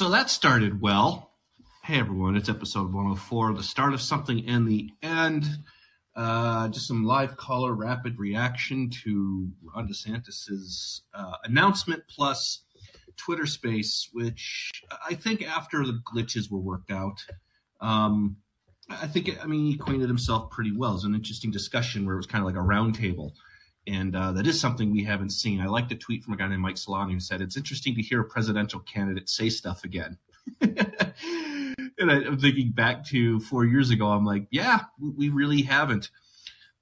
So that started well. Hey everyone, it's episode 104, the start of something and the end. Uh, just some live caller rapid reaction to Ron DeSantis's uh, announcement plus Twitter Space, which I think after the glitches were worked out, um, I think I mean he acquainted himself pretty well. It was an interesting discussion where it was kind of like a roundtable and uh, that is something we haven't seen. I liked a tweet from a guy named Mike Solana who said, It's interesting to hear a presidential candidate say stuff again. and I, am thinking back to four years ago, I'm like, Yeah, we really haven't.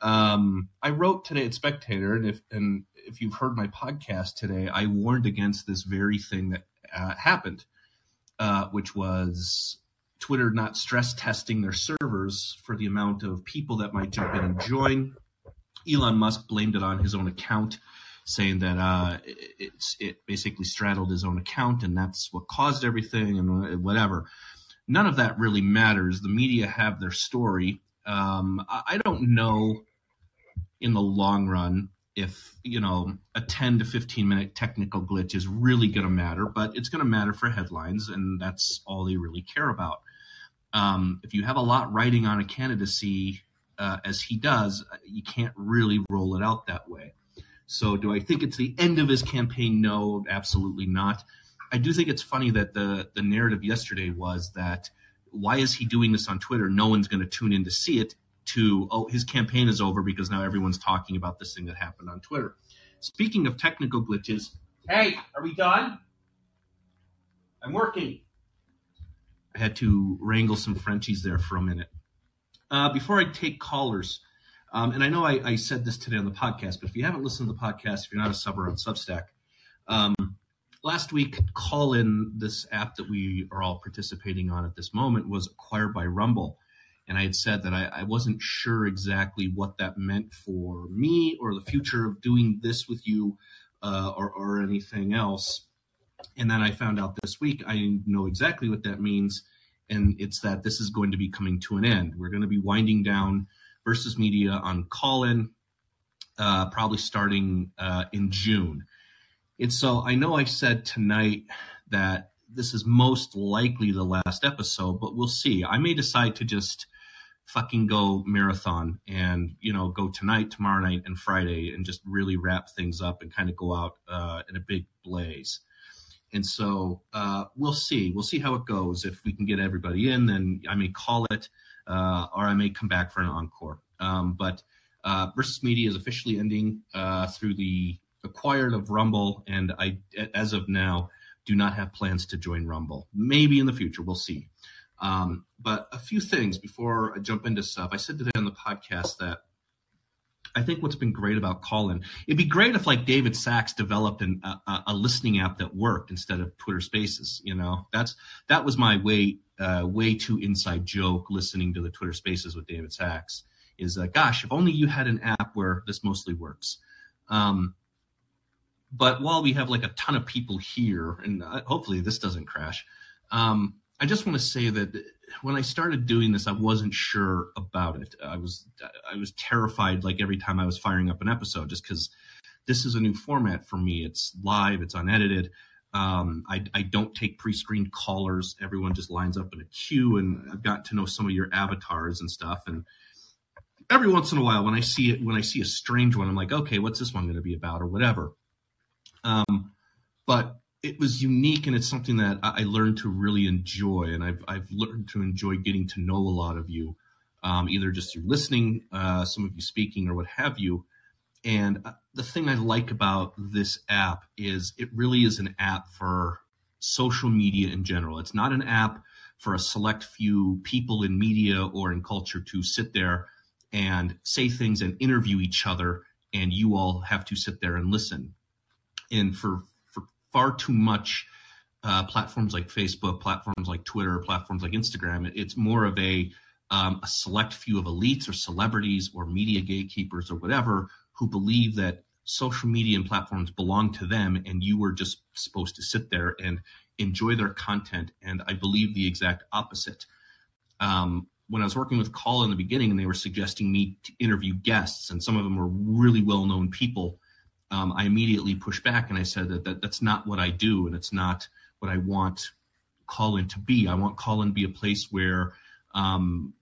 Um, I wrote today at Spectator, and if, and if you've heard my podcast today, I warned against this very thing that uh, happened, uh, which was Twitter not stress testing their servers for the amount of people that might jump in and join Elon Musk blamed it on his own account, saying that uh, it, it basically straddled his own account and that's what caused everything and whatever. None of that really matters. The media have their story. Um, I don't know in the long run if you know a 10 to 15 minute technical glitch is really going to matter but it's going to matter for headlines and that's all they really care about um, if you have a lot writing on a candidacy uh, as he does, you can't really roll it out that way. So, do I think it's the end of his campaign? No, absolutely not. I do think it's funny that the the narrative yesterday was that why is he doing this on Twitter? No one's going to tune in to see it. To oh, his campaign is over because now everyone's talking about this thing that happened on Twitter. Speaking of technical glitches, hey, are we done? I'm working. I had to wrangle some Frenchies there for a minute. Uh, before I take callers, um, and I know I, I, said this today on the podcast, but if you haven't listened to the podcast, if you're not a subber on Substack, um, last week, Callin this app that we are all participating on at this moment, was acquired by Rumble. And I had said that I, I wasn't sure exactly what that meant for me or the future of doing this with you uh, or, or anything else. And then I found out this week I know exactly what that means and it's that this is going to be coming to an end. We're going to be winding down versus media on Callin, uh, probably starting uh, in June. And so I know I said tonight that this is most likely the last episode, but we'll see. I may decide to just fucking go marathon and you know go tonight, tomorrow night, and Friday, and just really wrap things up and kind of go out uh, in a big blaze. And so uh, we'll see. We'll see how it goes. If we can get everybody in, then I may call it, uh, or I may come back for an encore. Um, but uh, Versus Media is officially ending uh, through the acquired of Rumble, and I, as of now, do not have plans to join Rumble. Maybe in the future, we'll see. Um, but a few things before I jump into stuff. I said today on the podcast that I think what's been great about Callin, it'd be great if like David Sacks developed an, a, a, listening app that worked instead of Twitter Spaces. You know, that's that was my way uh, way too inside joke listening to the Twitter Spaces with David Sacks. Is uh, gosh, if only you had an app where this mostly works. Um, but while we have like a ton of people here, and uh, hopefully this doesn't crash, um, I just want to say that when I started doing this, I wasn't sure about it. I was I was terrified like every time I was firing up an episode, just because this is a new format for me. It's live, it's unedited. Um, I, I don't take pre-screened callers. Everyone just lines up in a queue, and I've gotten to know some of your avatars and stuff. And every once in a while, when I see it, when I see a strange one, I'm like, okay, what's this one going to be about, or whatever. Um, but it was unique and it's something that I learned to really enjoy. And I've, I've learned to enjoy getting to know a lot of you, um, either just through listening, uh, some of you speaking, or what have you. And uh, the thing I like about this app is it really is an app for social media in general. It's not an app for a select few people in media or in culture to sit there and say things and interview each other, and you all have to sit there and listen. And for far too much uh, platforms like Facebook, platforms like Twitter, platforms like Instagram. It's more of a um, a select few of elites or celebrities or media gatekeepers or whatever who believe that social media and platforms belong to them and you were just supposed to sit there and enjoy their content. And I believe the exact opposite. Um, when I was working with Call in the beginning and they were suggesting me to interview guests, and some of them were really well known people um, I immediately pushed back and I said that, that that's not what I do and it's not what I want Callin to be. I want Callin to be a place where um,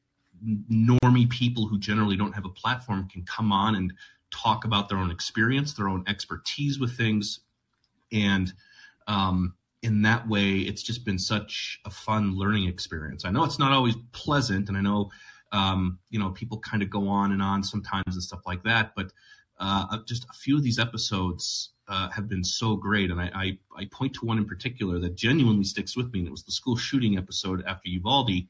normie people who generally don't have a platform can come on and talk about their own experience, their own expertise with things, and um, in that way, it's just been such a fun learning experience. I know it's not always pleasant, and I know um, you know people kind of go on and on sometimes and stuff like that, but uh, just a few of these episodes uh, have been so great, and I, I, I point to one in particular that genuinely sticks with me, and it was the school shooting episode after Uvalde,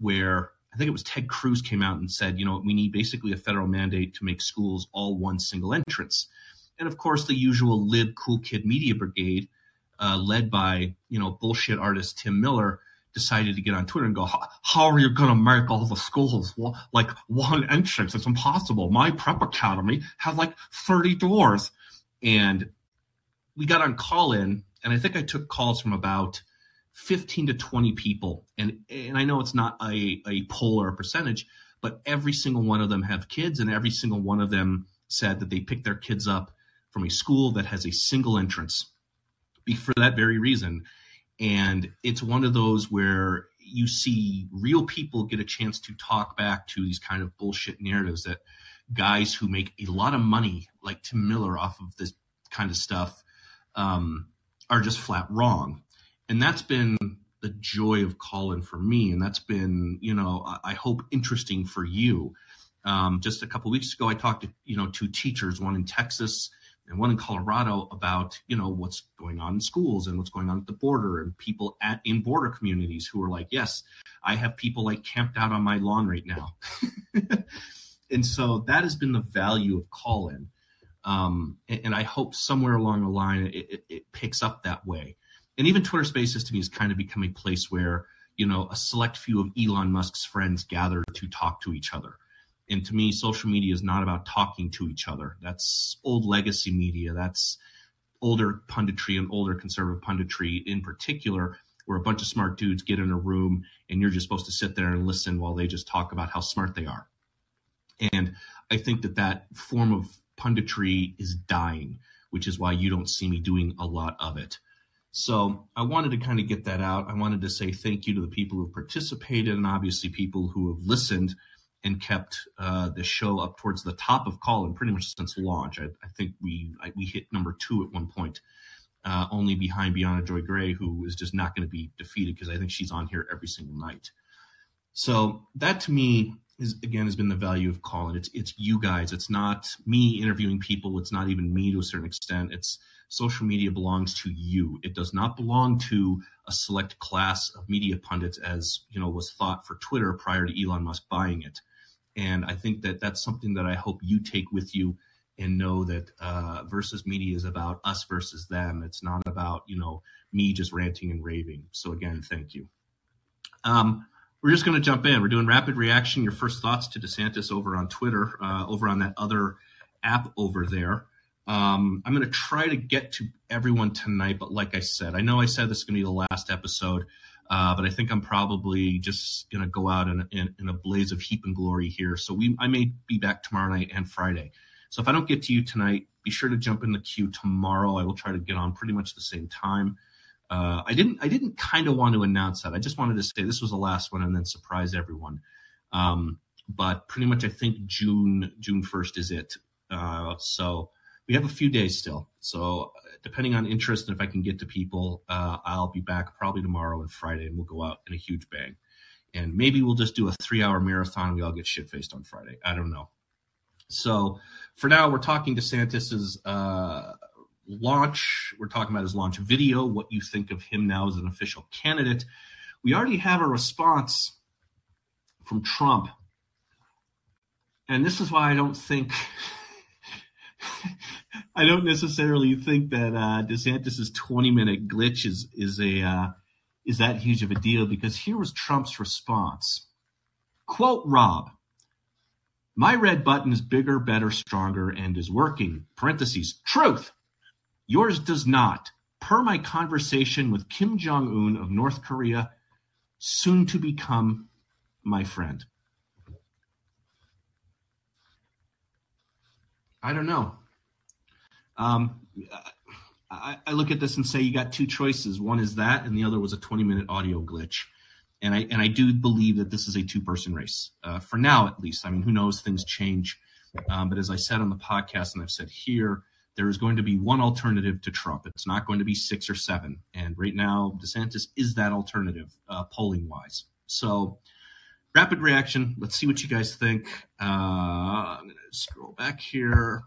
where I think it was Ted Cruz came out and said, you know, we need basically a federal mandate to make schools all one single entrance, and of course the usual lib cool kid media brigade, uh, led by you know bullshit artist Tim Miller decided to get on Twitter and go, how are you going to make all the schools like one entrance? It's impossible. My prep academy has like 30 doors and we got on Callin, and i think i took calls from about 15 to 20 people and and i know it's not a, a poll or a percentage but every single one of them have kids and every single one of them said that they picked their kids up from a school that has a single entrance for that very reason and it's one of those where you see real people get a chance to talk back to these kind of bullshit narratives that guys who make a lot of money, like Tim Miller, off of this kind of stuff, um, are just flat wrong. And that's been the joy of Callin for me, and that's been, you know, I hope interesting for you. Um, just a couple weeks ago, I talked to you know two teachers, one in Texas and one in Colorado, about you know what's going on in schools and what's going on at the border, and people at in border communities who are like, yes, I have people like camped out on my lawn right now. and so that has been the value of Callin. Um, and, and, I hope somewhere along the line it, it, it, picks up that way. And even Twitter Spaces to me has kind of become a place where you know a select few of Elon Musk's friends gather to talk to each other. And to me, social media is not about talking to each other. That's old legacy media. That's older punditry and older conservative punditry in particular, where a bunch of smart dudes get in a room and you're just supposed to sit there and listen while they just talk about how smart they are. And I think that that form of punditry is dying, which is why you don't see me doing a lot of it. So I wanted to kind of get that out. I wanted to say thank you to the people who have participated and obviously people who have listened and kept uh, the show up towards the top of Callin pretty much since launch. I, I think we I, we hit number two at one point, uh, only behind Briahna Joy Gray, who is just not going to be defeated because I think she's on here every single night. So that to me is again has been the value of Callin. It's it's you guys. It's not me interviewing people. It's not even me to a certain extent. It's social media belongs to you. It does not belong to a select class of media pundits, as you know was thought for Twitter prior to Elon Musk buying it. And I think that that's something that I hope you take with you and know that uh, versus media is about us versus them. It's not about you know me just ranting and raving. So again, thank you. Um, we're just going to jump in. We're doing rapid reaction. Your first thoughts to DeSantis over on Twitter, uh, over on that other app over there. Um, I'm going to try to get to everyone tonight, but like I said, I know I said this is going to be the last episode, uh, but I think I'm probably just going to go out in, in, in, a blaze of heap and glory here. So we, I may be back tomorrow night and Friday. So if I don't get to you tonight, be sure to jump in the queue tomorrow. I will try to get on pretty much the same time. Uh, I didn't I didn't kind of want to announce that. I just wanted to say this was the last one and then surprise everyone. Um, but pretty much I think June June first is it. Uh, so we have a few days still. So depending on interest and if I can get to people, uh, I'll be back probably tomorrow and Friday, and we'll go out in a huge bang. And maybe we'll just do a three hour marathon. We all get shit faced on Friday. I don't know. So for now, we're talking DeSantis's uh, launch. We're talking about his launch video, what you think of him now as an official candidate. We already have a response from Trump. And this is why I don't think, I don't necessarily think that uh, DeSantis's 20 minute glitch is, is, a, uh, is that huge of a deal because here was Trump's response. Quote Rob, my red button is bigger, better, stronger, and is working. Parentheses, truth. Yours does not. Per my conversation with Kim Jong un of North Korea, soon to become my friend. I don't know. Um, I, I look at this and say you got two choices. One is that, and the other was a 20 minute audio glitch. And I and I do believe that this is a two person race uh, for now, at least. I mean, who knows? Things change. Um, but as I said on the podcast, and I've said here, there is going to be one alternative to Trump. It's not going to be six or seven. And right now, DeSantis is that alternative, uh, polling wise. So, rapid reaction. Let's see what you guys think. Uh, I'm going to scroll back here.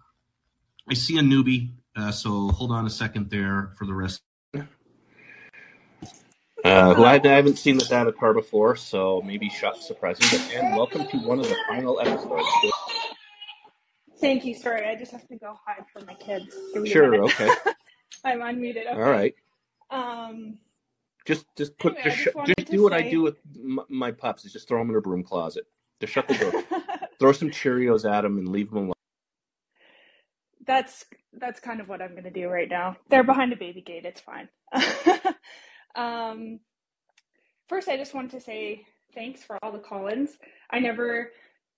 I see a newbie, uh, so hold on a second there for the rest. Uh, who I, I haven't seen this avatar before, so maybe shock surprising. But and welcome to one of the final episodes. Thank you. Sorry, I just have to go hide from my kids. Sure. Okay. I'm unmuted. Okay. All right. Um. Just, just put, Anyway, just, sh- just to do what I do with m- my pups. Is just throw them in a broom closet. Just shut the door. throw some Cheerios at them and leave them alone. that's that's kind of what I'm gonna do right now. They're behind a baby gate. It's fine. um. First, I just want to say thanks for all the call-ins. I never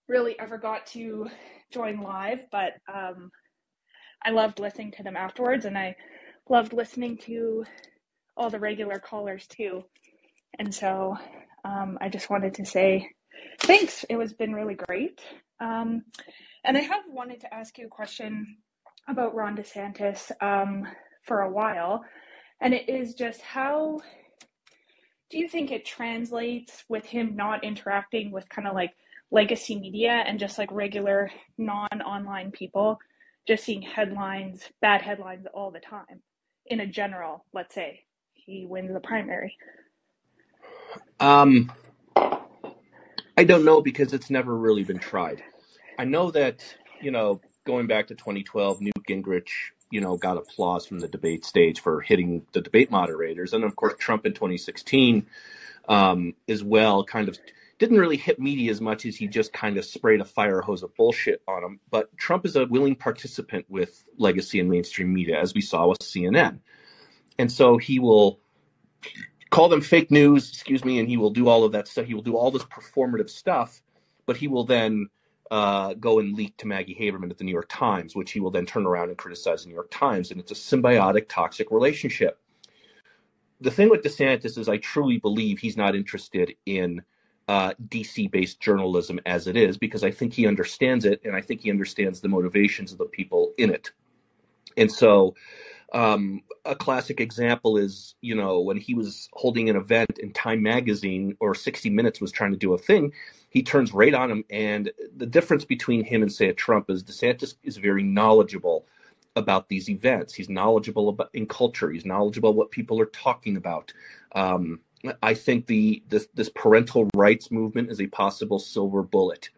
really ever got to join live, but um, I loved listening to them afterwards, and I loved listening to all the regular callers too. And so um, I just wanted to say thanks. It was been really great. Um, and I have wanted to ask you a question about Ron DeSantis um, for a while, and it is just how do you think it translates with him not interacting with kind of like legacy media and just like regular non-online people, just seeing headlines, bad headlines all the time in a general, let's say he wins the primary. Um, I don't know because it's never really been tried. I know that you know going back to 2012, Newt Gingrich, you know, got applause from the debate stage for hitting the debate moderators, and of course Trump in 2016 um, as well, kind of didn't really hit media as much as he just kind of sprayed a fire hose of bullshit on them. But Trump is a willing participant with legacy and mainstream media, as we saw with CNN, and so he will call them fake news, excuse me, and he will do all of that stuff. He will do all this performative stuff, but he will then uh, go and leak to Maggie Haberman at the New York Times, which he will then turn around and criticize the New York Times. And it's a symbiotic, toxic relationship. The thing with DeSantis is, I truly believe he's not interested in uh, DC based journalism as it is, because I think he understands it and I think he understands the motivations of the people in it. And so, um, a classic example is, you know, when he was holding an event in Time Magazine or 60 Minutes was trying to do a thing, he turns right on him. And the difference between him and, say, Trump is DeSantis is very knowledgeable about these events. He's knowledgeable about in culture. He's knowledgeable what people are talking about. Um, I think the this, this parental rights movement is a possible silver bullet.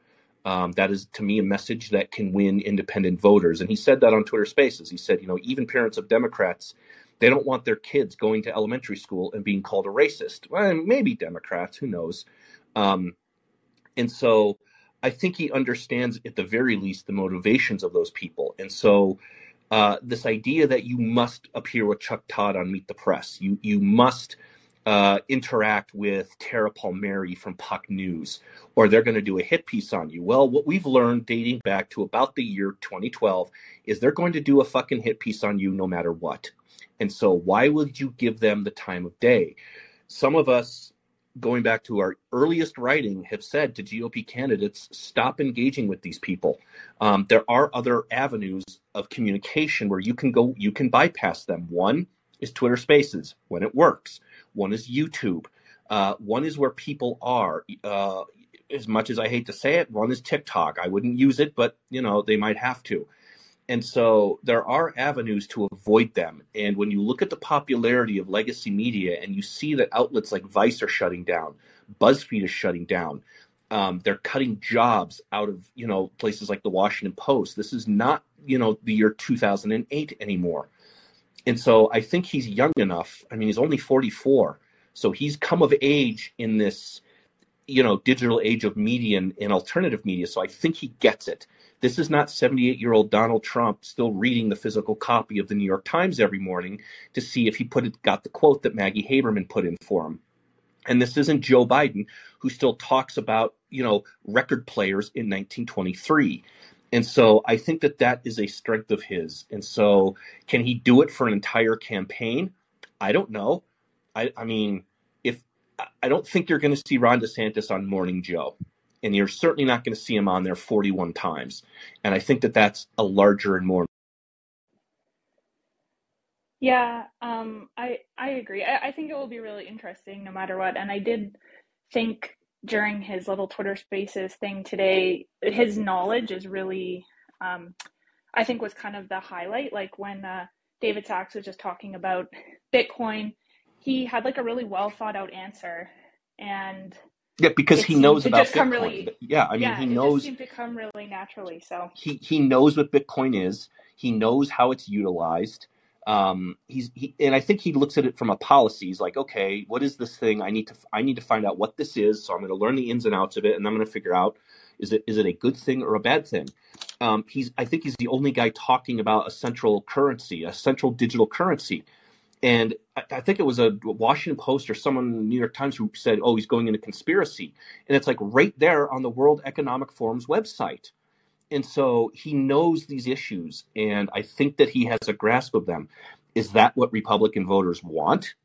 Um, that is, to me, a message that can win independent voters. And he said that on Twitter Spaces. He said, you know, even parents of Democrats, they don't want their kids going to elementary school and being called a racist. Well, maybe Democrats, who knows? Um, and so I think he understands, at the very least, the motivations of those people. And so uh, this idea that you must appear with Chuck Todd on Meet the Press, you you must uh, interact with Tara Palmieri from Puck News, or they're going to do a hit piece on you. Well, what we've learned dating back to about the year 2012 is they're going to do a fucking hit piece on you no matter what. And so, why would you give them the time of day? Some of us, going back to our earliest writing, have said to GOP candidates, stop engaging with these people. Um, there are other avenues of communication where you can go, you can bypass them. One is Twitter Spaces when it works. One is YouTube. Uh, one is where people are. Uh, as much as I hate to say it, one is TikTok. I wouldn't use it, but you know they might have to. And so there are avenues to avoid them. And when you look at the popularity of legacy media and you see that outlets like Vice are shutting down, BuzzFeed is shutting down, um, they're cutting jobs out of you know places like the Washington Post. This is not you know the year 2008 anymore. And so I think he's young enough. I mean, he's only 44, so he's come of age in this you know digital age of media and, and alternative media. So I think he gets it. This is not 78 year old Donald Trump still reading the physical copy of the New York Times every morning to see if he put it, got the quote that Maggie Haberman put in for him. And this isn't Joe Biden, who still talks about, you know, record players in 1923. And so I think that that is a strength of his. And so can he do it for an entire campaign? I don't know. I, I mean, if I don't think you're going to see Ron DeSantis on Morning Joe, and you're certainly not going to see him on there 41 times. And I think that that's a larger and more. Yeah, um, I I agree. I, I think it will be really interesting no matter what. And I did think during his little Twitter Spaces thing today, his knowledge is really, um, I think, was kind of the highlight. Like when uh, David Sacks was just talking about Bitcoin, he had like a really well thought out answer, and yeah, because he knows about Bitcoin. Really, yeah, I mean, yeah, he knows. It just seemed to come really naturally. So he he knows what Bitcoin is. He knows how it's utilized. Um, he's he, and I think he looks at it from a policy. He's like, okay, what is this thing? I need to I need to find out what this is. So I'm going to learn the ins and outs of it, and I'm going to figure out is it is it a good thing or a bad thing. Um, he's I think he's the only guy talking about a central currency, a central digital currency. And I, I think it was a Washington Post or someone in the New York Times who said, "Oh, he's going into conspiracy," and it's like right there on the World Economic Forum's website. And so he knows these issues, and I think that he has a grasp of them. Is that what Republican voters want?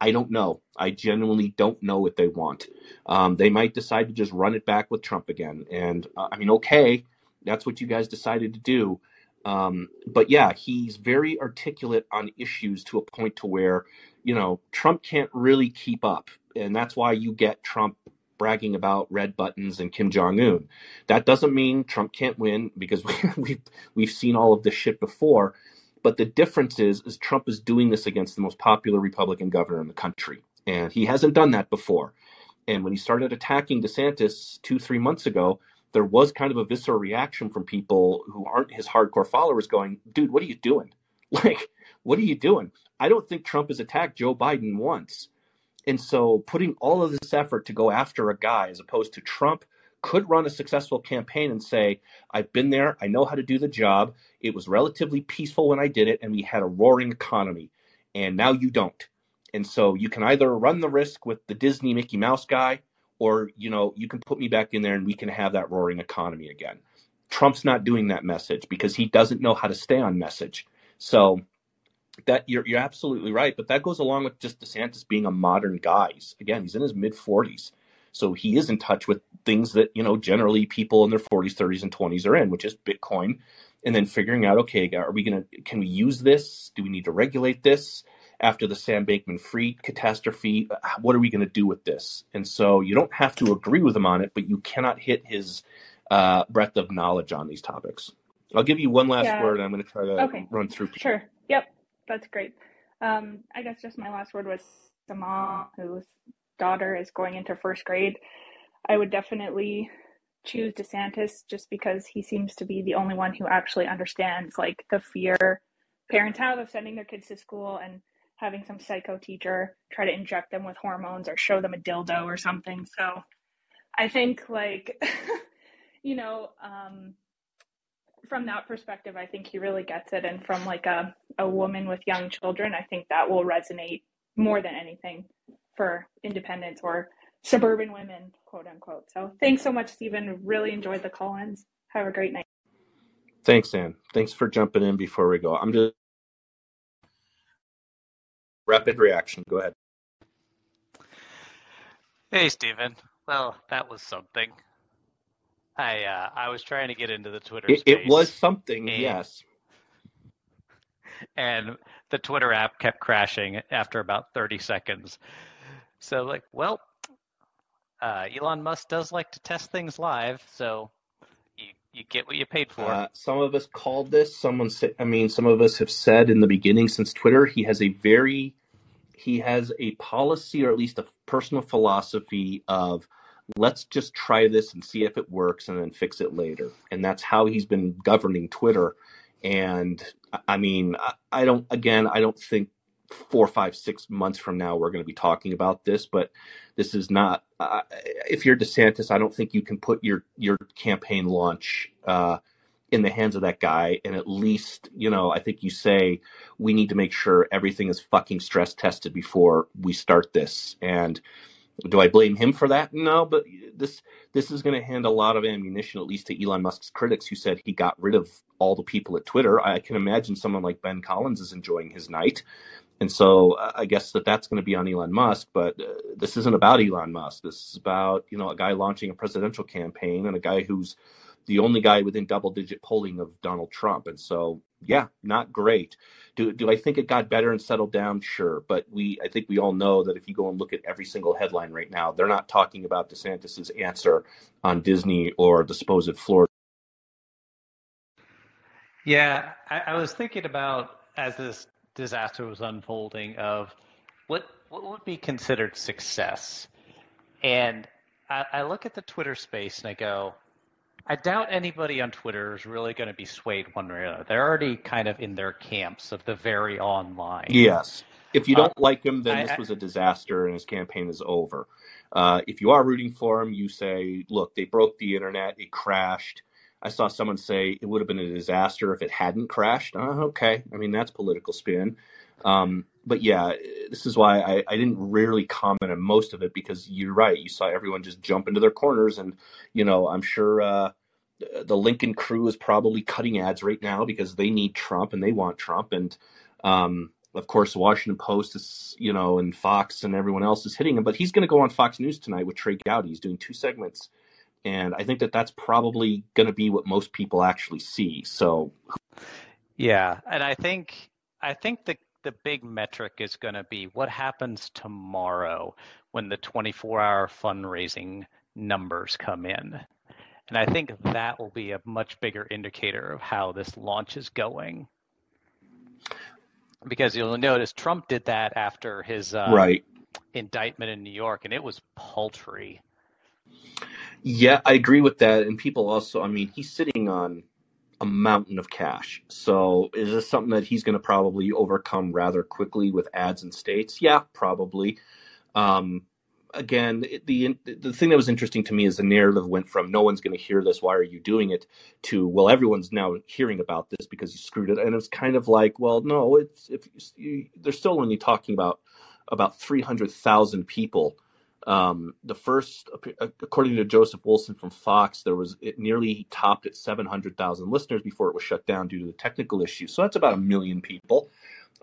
I don't know. I genuinely don't know what they want. Um, they might decide to just run it back with Trump again. And uh, I mean, okay, that's what you guys decided to do. Um, but yeah, he's very articulate on issues to a point to where, you know, Trump can't really keep up. And that's why you get Trump bragging about red buttons and Kim Jong Un. That doesn't mean Trump can't win because we, we've we've seen all of this shit before. But the difference is, is Trump is doing this against the most popular Republican governor in the country, and he hasn't done that before. And when he started attacking DeSantis two, three months ago, there was kind of a visceral reaction from people who aren't his hardcore followers, going, "Dude, what are you doing? Like, what are you doing?" I don't think Trump has attacked Joe Biden once. And so putting all of this effort to go after a guy as opposed to Trump could run a successful campaign and say, I've been there, I know how to do the job. It was relatively peaceful when I did it, and we had a roaring economy. And now you don't. And so you can either run the risk with the Disney Mickey Mouse guy, or you know, you can put me back in there and we can have that roaring economy again. Trump's not doing that message because he doesn't know how to stay on message. So that you're you're absolutely right, but that goes along with just DeSantis being a modern guy. He's, again, he's in his mid 40s, so he is in touch with things that you know generally people in their 40s, 30s, and 20s are in, which is Bitcoin, and then figuring out, okay, are we gonna can we use this? Do we need to regulate this? After the Sam Bankman-Fried catastrophe, what are we going to do with this? And so you don't have to agree with him on it, but you cannot hit his uh, breadth of knowledge on these topics. I'll give you one last yeah. word. I'm going to try to okay. run through. Sure. Yep that's great. Um, I guess just my last word was the mom whose daughter is going into first grade. I would definitely choose DeSantis just because he seems to be the only one who actually understands like the fear parents have of sending their kids to school and having some psycho teacher try to inject them with hormones or show them a dildo or something. So I think like you know, um, from that perspective, I think he really gets it. And from like a, a woman with young children, I think that will resonate more than anything for independents or suburban women, quote unquote. So thanks so much, Stephen. Really enjoyed the call ins. Have a great night. Thanks, Ann. Thanks for jumping in before we go. I'm just rapid reaction. Go ahead. Hey, Stephen. Well, that was something. I uh, I was trying to get into the Twitter. It, it was something, and, yes. And the Twitter app kept crashing after about thirty seconds. So like, well, uh, Elon Musk does like to test things live, so you you get what you paid for. Uh, some of us called this. Someone said, I mean, some of us have said in the beginning since Twitter, he has a very he has a policy or at least a personal philosophy of let's just try this and see if it works and then fix it later. And that's how he's been governing Twitter. And I mean, I don't, again, I don't think four, five, six months from now we're going to be talking about this, but this is not, uh, if you're DeSantis, I don't think you can put your, your campaign launch, uh, in the hands of that guy and at least you know i think you say we need to make sure everything is fucking stress tested before we start this and Do I blame him for that? No, but this this is going to hand a lot of ammunition, at least to Elon Musk's critics, who said he got rid of all the people at Twitter. I can imagine someone like Ben Collins is enjoying his night, and so I guess that that's going to be on Elon Musk. But uh, this isn't about Elon Musk. This is about you know a guy launching a presidential campaign and a guy who's the only guy within double digit polling of Donald Trump. And so, yeah, not great. Do, do I think it got better and settled down? Sure. But we, I think we all know that if you go and look at every single headline right now, they're not talking about DeSantis's answer on Disney or the supposed Florida. Yeah, I, I was thinking about as this disaster was unfolding of what what would be considered success, and I, I look at the Twitter space and I go, I doubt anybody on Twitter is really going to be swayed one way or another. They're already kind of in their camps of the very online. Yes. If you don't uh, like him, then I, this was a disaster and his campaign is over. Uh, if you are rooting for him, you say, look, they broke the internet, it crashed. I saw someone say it would have been a disaster if it hadn't crashed. Uh, okay. I mean, that's political spin. Um, but yeah, this is why I, I didn't really comment on most of it because you're right. You saw everyone just jump into their corners, and you know, I'm sure uh, the Lincoln crew is probably cutting ads right now because they need Trump and they want Trump, and um, of course, Washington Post is, you know, and Fox and everyone else is hitting him. But he's going to go on Fox News tonight with Trey Gowdy. He's doing two segments, and I think that that's probably going to be what most people actually see. So, yeah, and I think I think the the big metric is going to be what happens tomorrow when the 24 hour fundraising numbers come in. And I think that will be a much bigger indicator of how this launch is going. Because you'll notice Trump did that after his uh, right indictment in New York, and it was paltry. Yeah, I agree with that. And people also, I mean, he's sitting on a mountain of cash. So is this something that he's going to probably overcome rather quickly with ads and states? Yeah, probably. Um, again, the the thing that was interesting to me is the narrative went from "no one's going to hear this, why are you doing it?" to "well, everyone's now hearing about this because you screwed it." And it's kind of like, well, no, it's if you, they're still only talking about about three hundred thousand people um, the first, according to Joseph Wulfsohn from Fox, there was it nearly topped at 700,000 listeners before it was shut down due to the technical issues. So that's about a million people.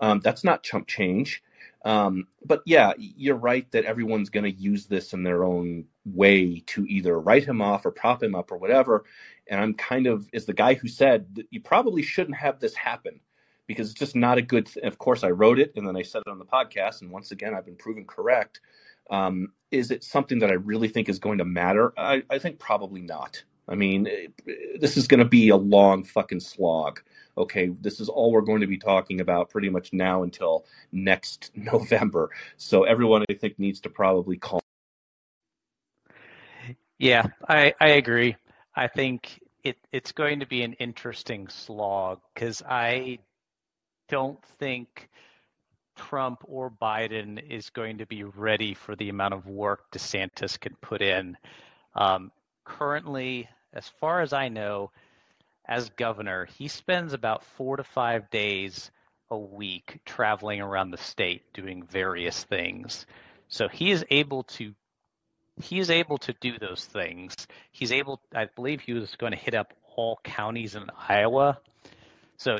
Um, that's not chump change. Um, but yeah, you're right that everyone's going to use this in their own way to either write him off or prop him up or whatever. And I'm kind of, is the guy who said you probably shouldn't have this happen because it's just not a good. Th- of course, I wrote it and then I said it on the podcast, and once again, I've been proven correct. Um, is it something that I really think is going to matter? I, I think probably not. I mean, it, this is going to be a long fucking slog. Okay, this is all we're going to be talking about pretty much now until next November. So everyone, I think, needs to probably call. Yeah, I, I agree. I think it, it's going to be an interesting slog because I don't think Trump or Biden is going to be ready for the amount of work DeSantis can put in. Um, currently, as far as I know, as governor, he spends about four to five days a week traveling around the state doing various things. So he is able to he is able to do those things. He's able I believe he was going to hit up all counties in Iowa. So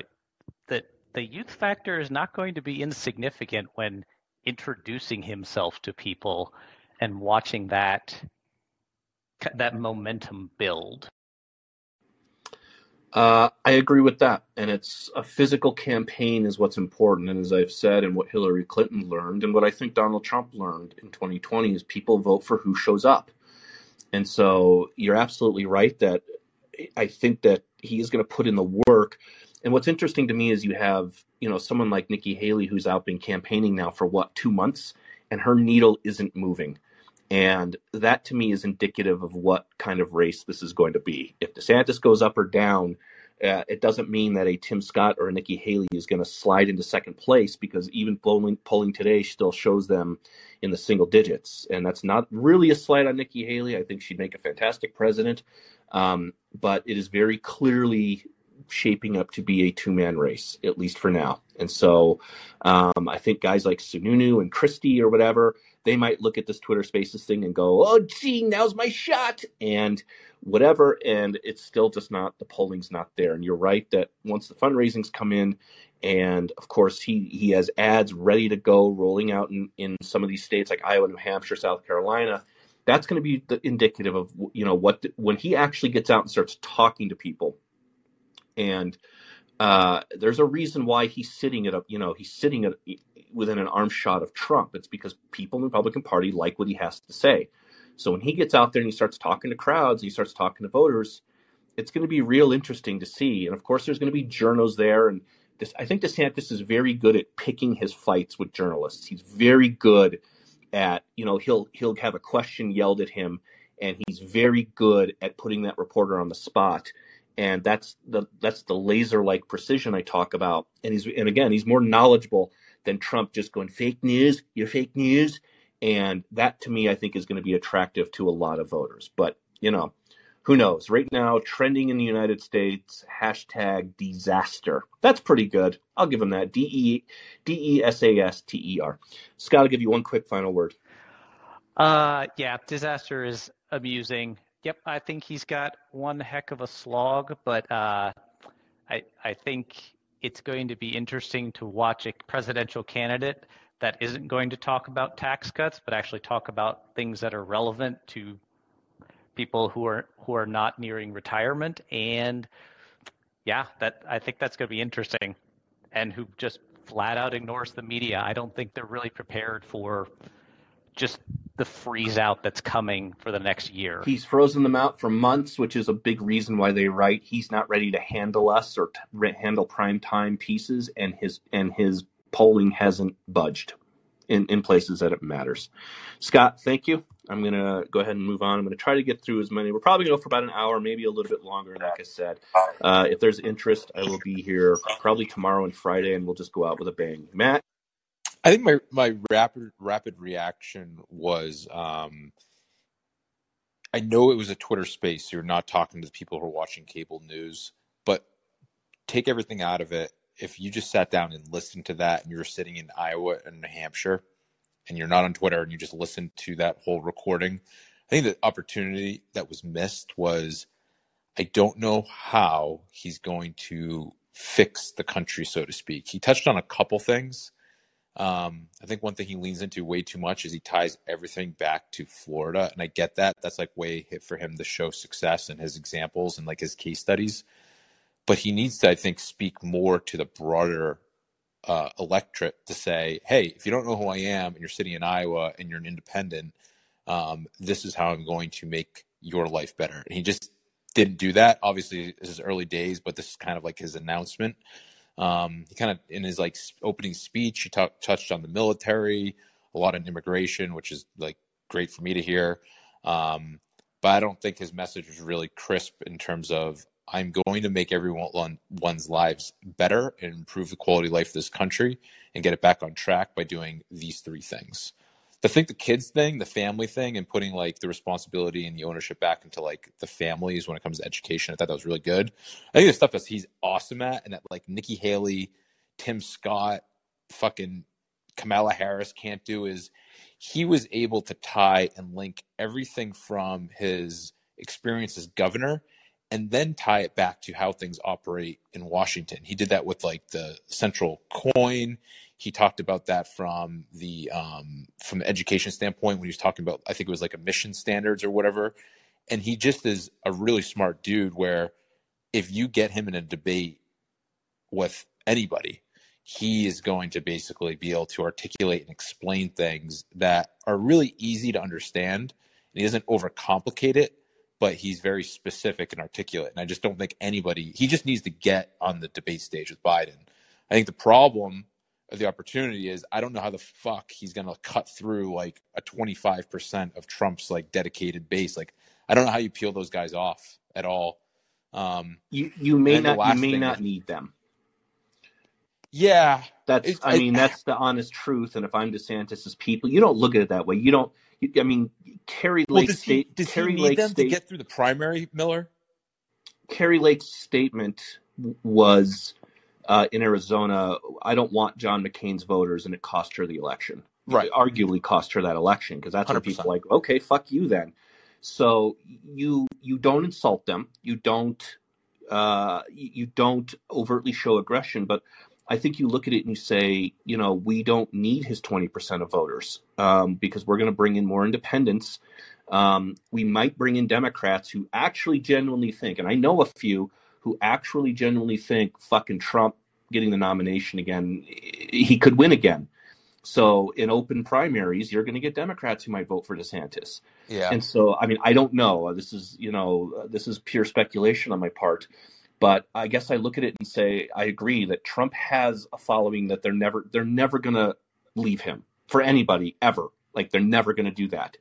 that the youth factor is not going to be insignificant when introducing himself to people and watching that that momentum build. Uh, I agree with that, and it's a physical campaign is what's important. And as I've said, and what Hillary Clinton learned, and what I think Donald Trump learned in 2020 is people vote for who shows up. And so you're absolutely right that I think that he is going to put in the work and what's interesting to me is you have, you know, someone like Nikki Haley who's out been campaigning now for what, two months, and her needle isn't moving. And that to me is indicative of what kind of race this is going to be. If DeSantis goes up or down, uh, it doesn't mean that a Tim Scott or a Nikki Haley is going to slide into second place because even polling, polling today still shows them in the single digits. And that's not really a slight on Nikki Haley. I think she'd make a fantastic president. Um, but it is very clearly shaping up to be a two man race, at least for now. And so um, I think guys like Sununu and Christie or whatever, they might look at this Twitter Spaces thing and go, "Oh, gee, now's my shot," and whatever. And it's still just not the polling's not there. And you're right that once the fundraisings come in, and of course he he has ads ready to go, rolling out in in some of these states like Iowa, New Hampshire, South Carolina. That's going to be the indicative of you know what when he actually gets out and starts talking to people, and uh, there's a reason why he's sitting at a you know he's sitting at within an arm shot of Trump. It's because people in the Republican Party like what he has to say. So when he gets out there and he starts talking to crowds, he starts talking to voters, it's going to be real interesting to see. And of course, there's going to be journos there, and this, I think DeSantis is very good at picking his fights with journalists. He's very good at you know he'll he'll have a question yelled at him, and he's very good at putting that reporter on the spot and that's the that's the laser like precision I talk about. And he's and again, he's more knowledgeable than Trump just going fake news, you're fake news, and that to me I think is going to be attractive to a lot of voters. But you know, who knows? Right now, trending in the United States hashtag disaster. That's pretty good. I'll give him that. D e d e s a s t e r. Scott, I'll give you one quick final word. Uh, yeah, disaster is amusing. Yep, I think he's got one heck of a slog, but uh, I I think it's going to be interesting to watch a presidential candidate that isn't going to talk about tax cuts, but actually talk about things that are relevant to people who are who are not nearing retirement. And yeah, that I think that's going to be interesting, and who just flat out ignores the media. I don't think they're really prepared for just the freeze out that's coming for the next year. He's frozen them out for months, which is a big reason why they write he's not ready to handle us or t- handle prime time pieces, and his and his polling hasn't budged in, in places that it matters. Scott, thank you. I'm to go ahead and move on. I'm to try to get through as many. We're probably to go for about an hour, maybe a little bit longer, like I said. Uh, if there's interest, I will be here probably tomorrow and Friday, and we'll just go out with a bang. Matt? I think my my rapid rapid reaction was um, I know it was a Twitter space. So you're not talking to the people who are watching cable news, but take everything out of it. If you just sat down and listened to that, and you're sitting in Iowa and New Hampshire, and you're not on Twitter, and you just listened to that whole recording, I think the opportunity that was missed was I don't know how he's going to fix the country, so to speak. He touched on a couple things um, I think one thing he leans into way too much is he ties everything back to Florida, and I get that. That's like way hit for him to show success and his examples and like his case studies. But he needs to, I think, speak more to the broader uh, electorate to say, "Hey, if you don't know who I am and you're sitting in Iowa and you're an independent, um, this is how I'm going to make your life better." And he just didn't do that. Obviously, this is early days, but this is kind of like his announcement. Um, he kind of in his like opening speech, he talked touched on the military, a lot of immigration, which is like great for me to hear. Um, but I don't think his message was really crisp in terms of I'm going to make everyone's lives better and improve the quality of life of this country and get it back on track by doing these three things. I think the kids thing, the family thing, and putting like the responsibility and the ownership back into like the families when it comes to education, I thought that was really good. I think the stuff that he's awesome at, and that like Nikki Haley, Tim Scott, fucking Kamala Harris can't do is he was able to tie and link everything from his experience as governor and then tie it back to how things operate in Washington. He did that with like the central coin. He talked about that from the um, from the education standpoint when he was talking about I think it was like emission standards or whatever. And he just is a really smart dude. Where if you get him in a debate with anybody, he is going to basically be able to articulate and explain things that are really easy to understand. And he doesn't overcomplicate it, but he's very specific and articulate. And I just don't think anybody, he just needs to get on the debate stage with Biden. I think the problem the opportunity is I don't know how the fuck he's going to cut through like a 25% of Trump's like dedicated base. Like I don't know how you peel those guys off at all. Um, you you may not you may not need them. Yeah, that's it, I mean that's the honest truth. And if I'm DeSantis's people, you don't look at it that way. You don't. You, I mean, Kari Lake well, State. Does Kari he need Lake them State, to get through the primary, Miller? Kari Lake's statement was uh, in Arizona. I don't want John McCain's voters, and it cost her the election. Right. It arguably cost her that election because that's when 100%. people are like, okay, fuck you then. So you you don't insult them. You don't uh, you don't overtly show aggression, but I think you look at it and you say, you know, we don't need his 20% of voters um, because we're going to bring in more independents. Um, we might bring in Democrats who actually genuinely think, and I know a few who actually genuinely think fucking Trump getting the nomination again, he could win again. So in open primaries, you're going to get Democrats who might vote for DeSantis. Yeah. And so, I mean, I don't know. This is, you know, this is pure speculation on my part. But I guess I look at it and say I agree that Trump has a following that they're never they're never going to leave him for anybody ever. Like they're never going to do that.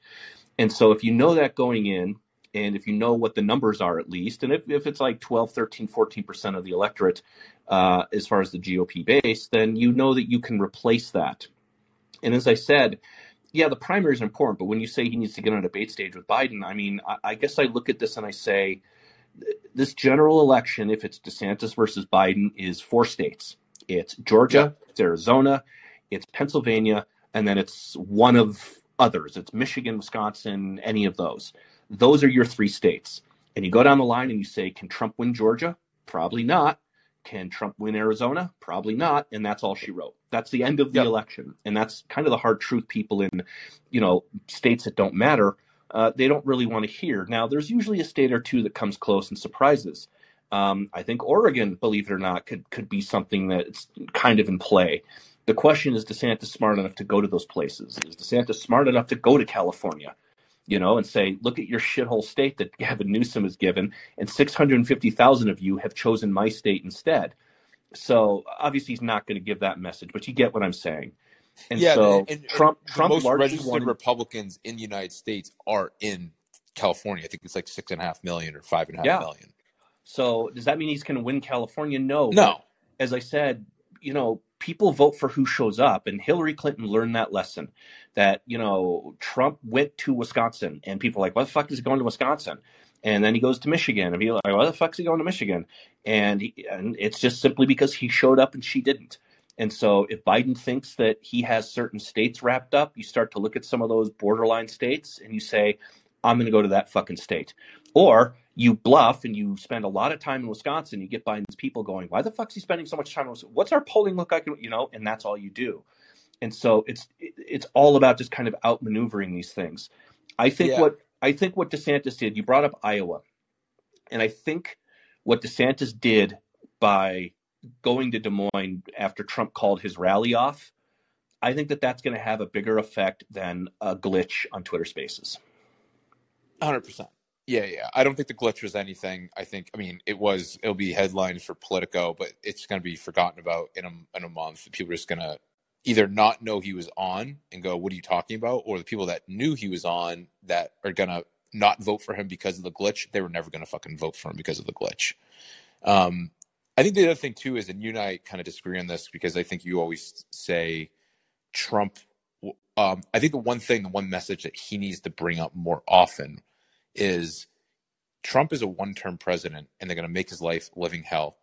And so if you know that going in and if you know what the numbers are at least and if, if it's like 12 13 14% of the electorate uh, as far as the gop base then you know that you can replace that and as i said yeah the primary is important but when you say he needs to get on a debate stage with biden i mean i, I guess i look at this and i say this general election, if it's DeSantis versus Biden, is four states. It's Georgia, it's Arizona, it's Pennsylvania, and then it's one of others. It's Michigan, Wisconsin, any of those. Those are your three states. And you go down the line and you say, can Trump win Georgia? Probably not. Can Trump win Arizona? Probably not. And that's all she wrote. That's the end of the Yep. election. And that's kind of the hard truth people in, you know, states that don't matter uh, they don't really want to hear. Now, there's usually a state or two that comes close and surprises. Um, I think Oregon, believe it or not, could could be something that's kind of in play. The question is, DeSantis smart enough to go to those places? Is DeSantis smart enough to go to California? You know, and say, look at your shithole state that Gavin Newsom has given, and 650,000 of you have chosen my state instead. So obviously, he's not going to give that message, but you get what I'm saying. And yeah, so and, and Trump, the Trump most registered won. Republicans in the United States are in California. I think it's like six and a half million or five and a half Yeah. million. So does that mean he's going to win California? No. No, as I said, you know, people vote for who shows up, and Hillary Clinton learned that lesson. That you know, Trump went to Wisconsin, and people are like, what the fuck is he going to Wisconsin?" And then he goes to Michigan, and people are like, "Why the fuck is he going to Michigan?" And he, and it's just simply because he showed up and she didn't. And so, if Biden thinks that he has certain states wrapped up, you start to look at some of those borderline states, and you say, "I'm going to go to that fucking state," or you bluff and you spend a lot of time in Wisconsin, you get Biden's people going, why the fuck's he spending so much time in Wisconsin? What's our polling look like? You know, and that's all you do. And so it's it's all about just kind of outmaneuvering these things. I think Yeah. what I think what DeSantis did, you brought up Iowa. And I think what DeSantis did by going to Des Moines after Trump called his rally off, I think that that's going to have a bigger effect than a glitch on Twitter Spaces. hundred percent. Yeah, yeah. I don't think the glitch was anything. I think, I mean, it was. It'll be headlines for Politico, but it's going to be forgotten about in a in a month. People are just going to either not know he was on and go, "What are you talking about?" or the people that knew he was on that are going to not vote for him because of the glitch. They were never going to fucking vote for him because of the glitch. Um, I think the other thing too is, and you and I kind of disagree on this because I think you always say Trump. Um, I think the one thing, the one message that he needs to bring up more often is Trump is a one term president and they're going to make his life living hell.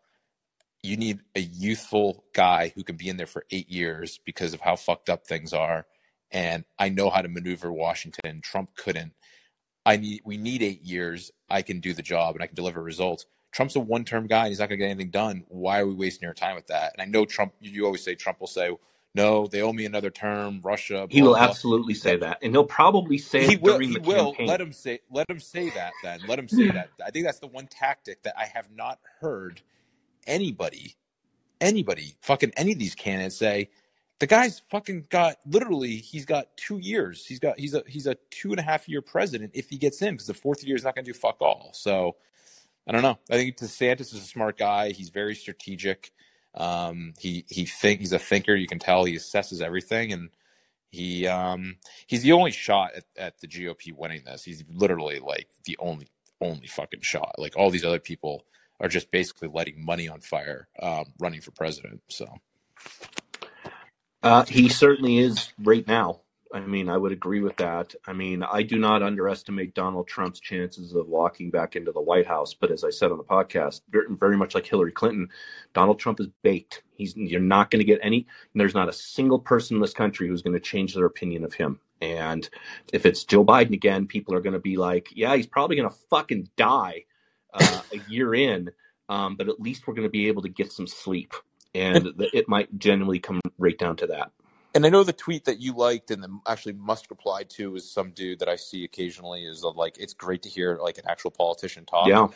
You need a youthful guy who can be in there for eight years because of how fucked up things are. And I know how to maneuver Washington. Trump couldn't. I need we need eight years. I can do the job and I can deliver results. Trump's a one term guy and he's not gonna get anything done. Why are we wasting our time with that? And I know Trump you always say Trump will say, No, they owe me another term, Russia, He will blah. absolutely say that, and he'll probably say He it will. He the will. campaign. Let him say. Let him say that. Then let him say that. I think that's the one tactic that I have not heard anybody, anybody, fucking any of these candidates say. The guy's fucking got literally. He's got two years. He's got. He's a. He's a two and a half year president if he gets in because the fourth year is not going to do fuck all. So I don't know. I think DeSantis is a smart guy. He's very strategic. Um, he he think he's a thinker. You can tell he assesses everything, and he um he's the only shot at, at the GOP winning this. He's literally like the only only fucking shot. Like all these other people are just basically lighting money on fire, um, running for president. So Uh, he certainly is right now. I mean, I would agree with that. I mean, I do not underestimate Donald Trump's chances of walking back into the White House. But as I said on the podcast, very, very much like Hillary Clinton, Donald Trump is baked. He's you're not going to get any. There's not a single person in this country who's going to change their opinion of him. And if it's Joe Biden again, people are going to be like, yeah, he's probably going to fucking die uh, a year in. Um, but at least we're going to be able to get some sleep. And it might genuinely come right down to that. And I know the tweet that you liked and then actually Musk reply to is some dude that I see occasionally is of like it's great to hear like an actual politician talk. Yeah.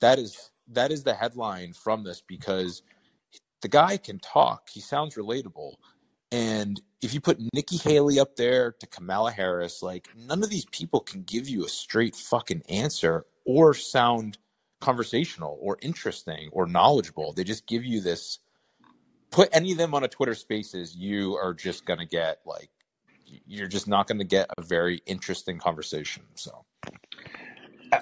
That is that is the headline from this because the guy can talk. He sounds relatable. And if you put Nikki Haley up there to Kamala Harris, like none of these people can give you a straight fucking answer or sound conversational or interesting or knowledgeable. They just give you this put any of them on a Twitter Spaces, you are just gonna get like you're just not going to get a very interesting conversation. So,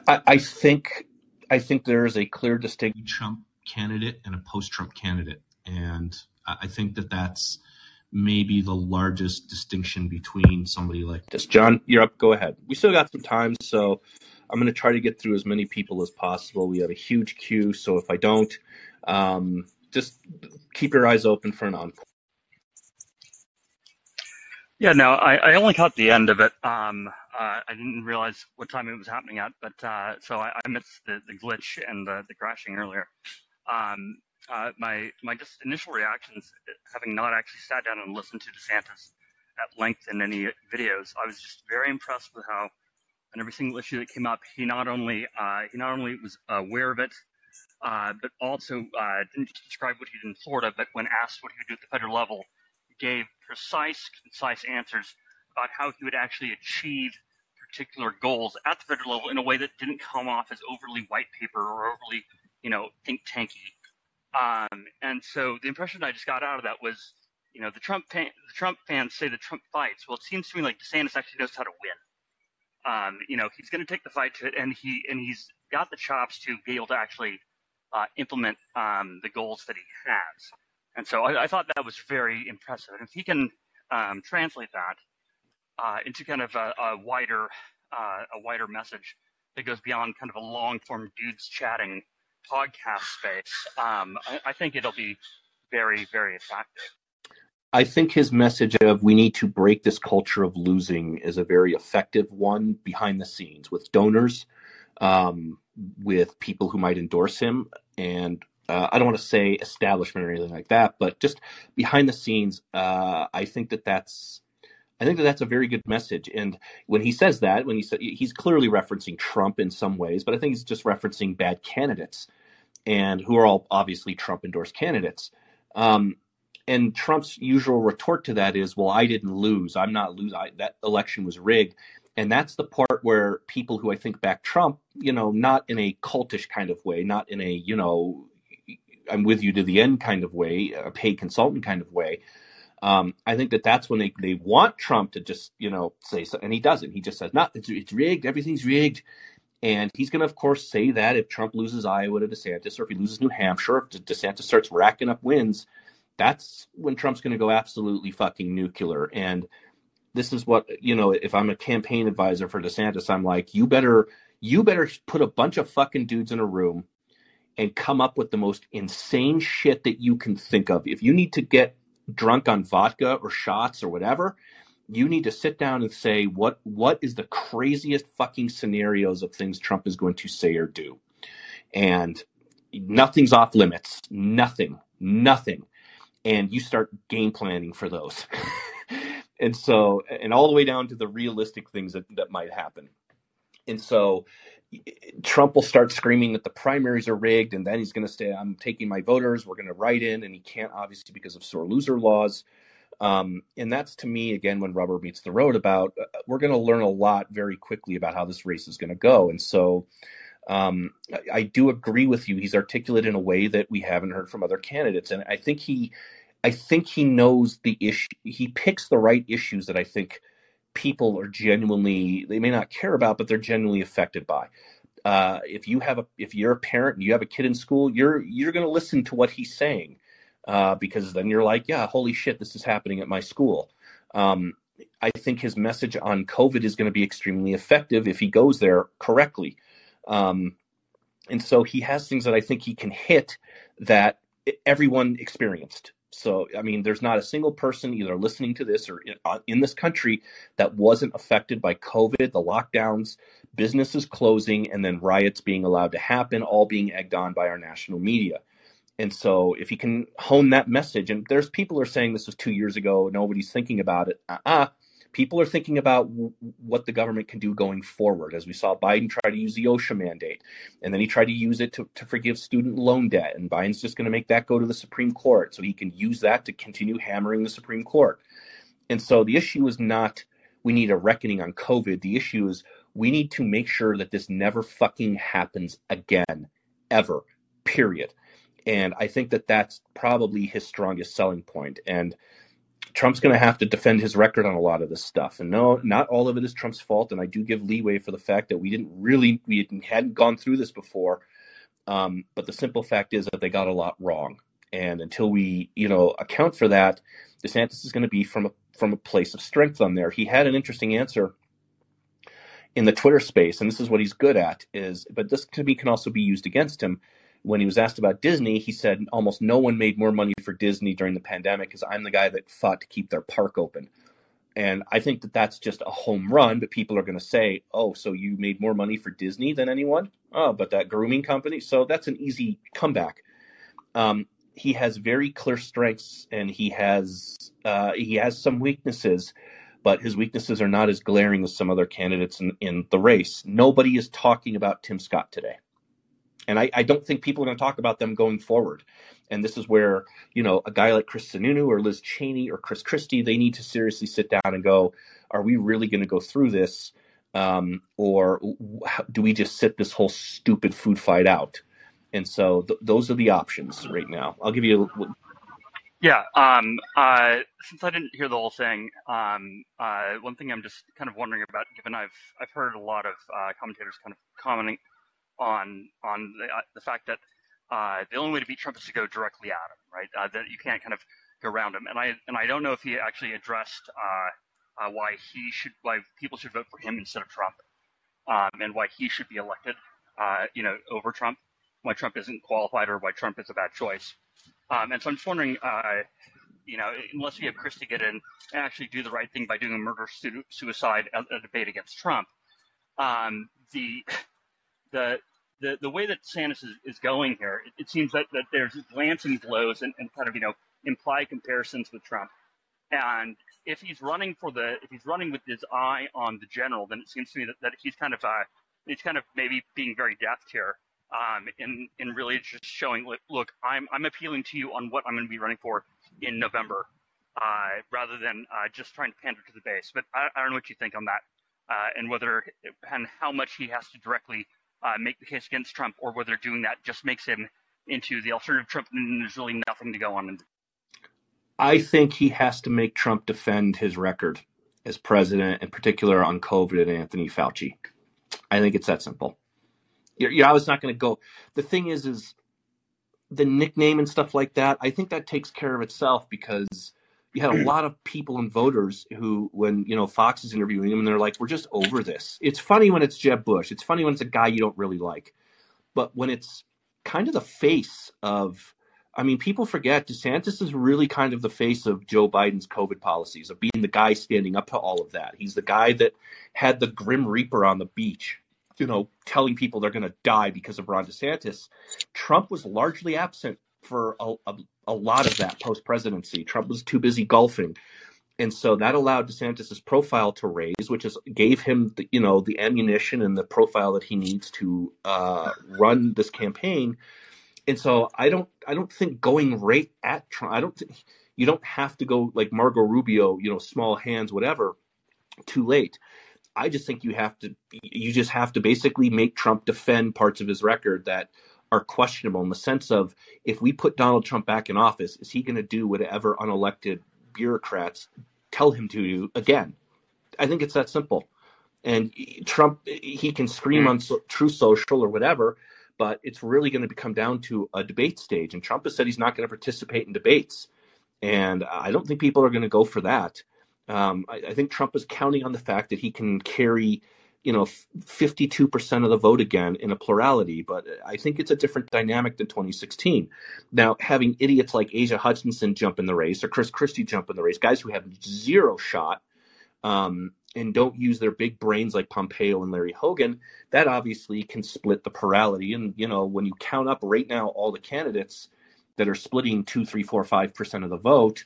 I, I think I think there is a clear distinction. Trump candidate and a post-Trump candidate, and I think that that's maybe the largest distinction between somebody like this. John, you're up. Go ahead. We still got some time, so I'm going to try to get through as many people as possible. We have a huge queue, so if I don't, um, just keep your eyes open for an encore. Yeah, no, I, I only caught the end of it. Um, uh, I didn't realize what time it was happening at, but uh, so I, I missed the, the glitch and the, the crashing earlier. Um, uh, my my just initial reactions, having not actually sat down and listened to DeSantis at length in any videos, I was just very impressed with how, on every single issue that came up, he not only uh, he not only was aware of it, but also uh, didn't just describe what he did in Florida, but when asked what he would do at the federal level, gave precise, concise answers about how he would actually achieve particular goals at the federal level in a way that didn't come off as overly white paper or overly, you know, think tanky. Um, and so the impression I just got out of that was, you know, the Trump fan, the Trump fans say the Trump fights. Well, it seems to me like DeSantis actually knows how to win. Um, you know, he's going to take the fight to it, and he and he's got the chops to be able to actually uh, implement um, the goals that he has. And so I, I, thought that was very impressive. And if he can um, translate that uh, into kind of a, a wider uh, a wider message that goes beyond kind of a long form dudes chatting podcast space, um, I, I think it'll be very very effective. I think his message of we need to break this culture of losing is a very effective one behind the scenes with donors, um, with people who might endorse him and uh, I don't want to say establishment or anything like that, but just behind the scenes, uh, I think that that's I think that that's a very good message. And when he says that, when he said he's clearly referencing Trump in some ways, but I think he's just referencing bad candidates, and who are all obviously Trump endorsed candidates. Um, and Trump's usual retort to that is, "Well, I didn't lose. I'm not lose. I, that election was rigged." And that's the part where people who I think back Trump, you know, not in a cultish kind of way, not in a you know, I'm with you to the end kind of way, a paid consultant kind of way. Um, I think that that's when they, they want Trump to just you know say so, and he doesn't. He just says, "Not it's, it's rigged. Everything's rigged." And he's going to, of course, say that if Trump loses Iowa to DeSantis, or if he loses New Hampshire, if DeSantis starts racking up wins, that's when Trump's going to go absolutely fucking nuclear. And this is what you know if i'm a campaign advisor for desantis i'm like you better you better put a bunch of fucking dudes in a room and come up with the most insane shit that you can think of. If you need to get drunk on vodka or shots or whatever you need to sit down and say what what is the craziest fucking scenarios of things trump is going to say or do? And nothing's off limits. Nothing. Nothing. And you start game planning for those and so and all the way down to the realistic things that, that might happen. And so trump will start screaming that the primaries are rigged and then he's going to say i'm taking my voters we're going to write in and he can't obviously because of sore loser laws. Um, and that's to me again when rubber meets the road about uh, we're going to learn a lot very quickly about how this race is going to go. And so um, I, I do agree with you. He's articulate in a way that we haven't heard from other candidates. And i think he I think he knows the issue. He picks the right issues that I think people are genuinely they may not care about, but they're genuinely affected by. Uh, if you have a if you're a parent and you have a kid in school, you're you're going to listen to what he's saying uh, because then you're like, yeah, holy shit, this is happening at my school. Um, I think his message on COVID is going to be extremely effective if he goes there correctly. Um, and so he has things that I think he can hit that everyone experienced. So, I mean, there's not a single person either listening to this or in, uh, in this country that wasn't affected by COVID, the lockdowns, businesses closing, and then riots being allowed to happen, all being egged on by our national media. And so, if you can hone that message, and there's people are saying this was two years ago, nobody's thinking about it. Uh-uh people are thinking about w- what the government can do going forward. As we saw Biden try to use the OSHA mandate, and then he tried to use it to, to forgive student loan debt. And Biden's just going to make that go to the Supreme Court so he can use that to continue hammering the Supreme Court. And so the issue is not we need a reckoning on COVID. The issue is we need to make sure that this never fucking happens again, ever, period. And I think that that's probably his strongest selling point. And Trump's going to have to defend his record on a lot of this stuff. And no, not all of it is Trump's fault. And I do give leeway for the fact that we didn't really, we hadn't gone through this before. Um, but the simple fact is that they got a lot wrong. And until we, you know, account for that, DeSantis is going to be from a from a place of strength on there. He had an interesting answer in the Twitter space, and this is what he's good at. Is but this can be can also be used against him when he was asked about Disney, he said almost no one made more money for Disney during the pandemic because I'm the guy that fought to keep their park open. And I think that that's just a home run, but people are going to say, oh, so you made more money for Disney than anyone? Oh, but that grooming company? So that's an easy comeback. Um, he has very clear strengths and he has uh, he has some weaknesses, but his weaknesses are not as glaring as some other candidates in, in the race. Nobody is talking about Tim Scott today and I, I, don't think people are going to talk about them going forward. And this is where you know a guy like Chris Sununu or Liz Cheney or Chris Christie they need to seriously sit down and go, are we really going to go through this, um, or do we just sit this whole stupid food fight out? And so th- those are the options right now. I'll give you. A, yeah. Um, uh, since I didn't hear the whole thing, um, uh, one thing I'm just kind of wondering about, given I've I've heard a lot of uh, commentators kind of commenting on on the, uh, the fact that uh, the only way to beat Trump is to go directly at him, right? Uh, that you can't kind of go around him. And I and I don't know if he actually addressed uh, uh, why he should why people should vote for him instead of Trump, um, and why he should be elected, uh, you know, over Trump. Why Trump isn't qualified or why Trump is a bad choice. Um, and so I'm just wondering, you know, unless we have Christie get in and actually do the right thing by doing a murder suicide a, a debate against Trump, um, the the the, the way that Sanders is, is going here, it, it seems that, that there's glancing blows and, and kind of, you know, implied comparisons with Trump. And if he's running for the, if he's running with his eye on the general, then it seems to me that, that he's kind of, uh, he's kind of maybe being very deft here, um, in, in really just showing, look, look, I'm, I'm appealing to you on what I'm going to be running for in November, uh, rather than, uh, just trying to pander to the base. But I, I don't know what you think on that, uh, and whether, and how much he has to directly uh, make the case against Trump, or whether doing that just makes him into the alternative Trump, and there's really nothing to go on. I think he has to make Trump defend his record as president, in particular on COVID and Anthony Fauci. I think it's that simple. You're, you're I was not going to go. The thing is, is the nickname and stuff like that. I think that takes care of itself because you had a lot of people and voters who, when you know Fox is interviewing them, and they're like, "We're just over this." It's funny when it's Jeb Bush. It's funny when it's a guy you don't really like, but when it's kind of the face of, I mean, people forget DeSantis is really kind of the face of Joe Biden's COVID policies of being the guy standing up to all of that. He's the guy that had the Grim Reaper on the beach, you know, telling people they're going to die because of Ron DeSantis. Trump was largely absent for a, a, a lot of that post presidency. Trump was too busy golfing. And so that allowed DeSantis's profile to raise, which is gave him, the, you know, the ammunition and the profile that he needs to uh, run this campaign. And so I don't, I don't think going right at Trump. I don't think you don't have to go like Marco Rubio, you know, small hands, whatever, too late. I just think you have to, you just have to basically make Trump defend parts of his record that are questionable in the sense of if we put Donald Trump back in office, is he going to do whatever unelected bureaucrats tell him to do again? I think it's that simple. And Trump, he can scream on so, Truth Social or whatever, but it's really going to come down to a debate stage. And Trump has said he's not going to participate in debates. And I don't think people are going to go for that. Um, I, I think Trump is counting on the fact that he can carry, you know, 52% of the vote again in a plurality. But I think it's a different dynamic than 2016. Now, having idiots like Asa Hutchinson jump in the race or Chris Christie jump in the race, guys who have zero shot um, and don't use their big brains like Pompeo and Larry Hogan, that obviously can split the plurality. And, you know, when you count up right now all the candidates that are splitting two, three, four, five percent of the vote,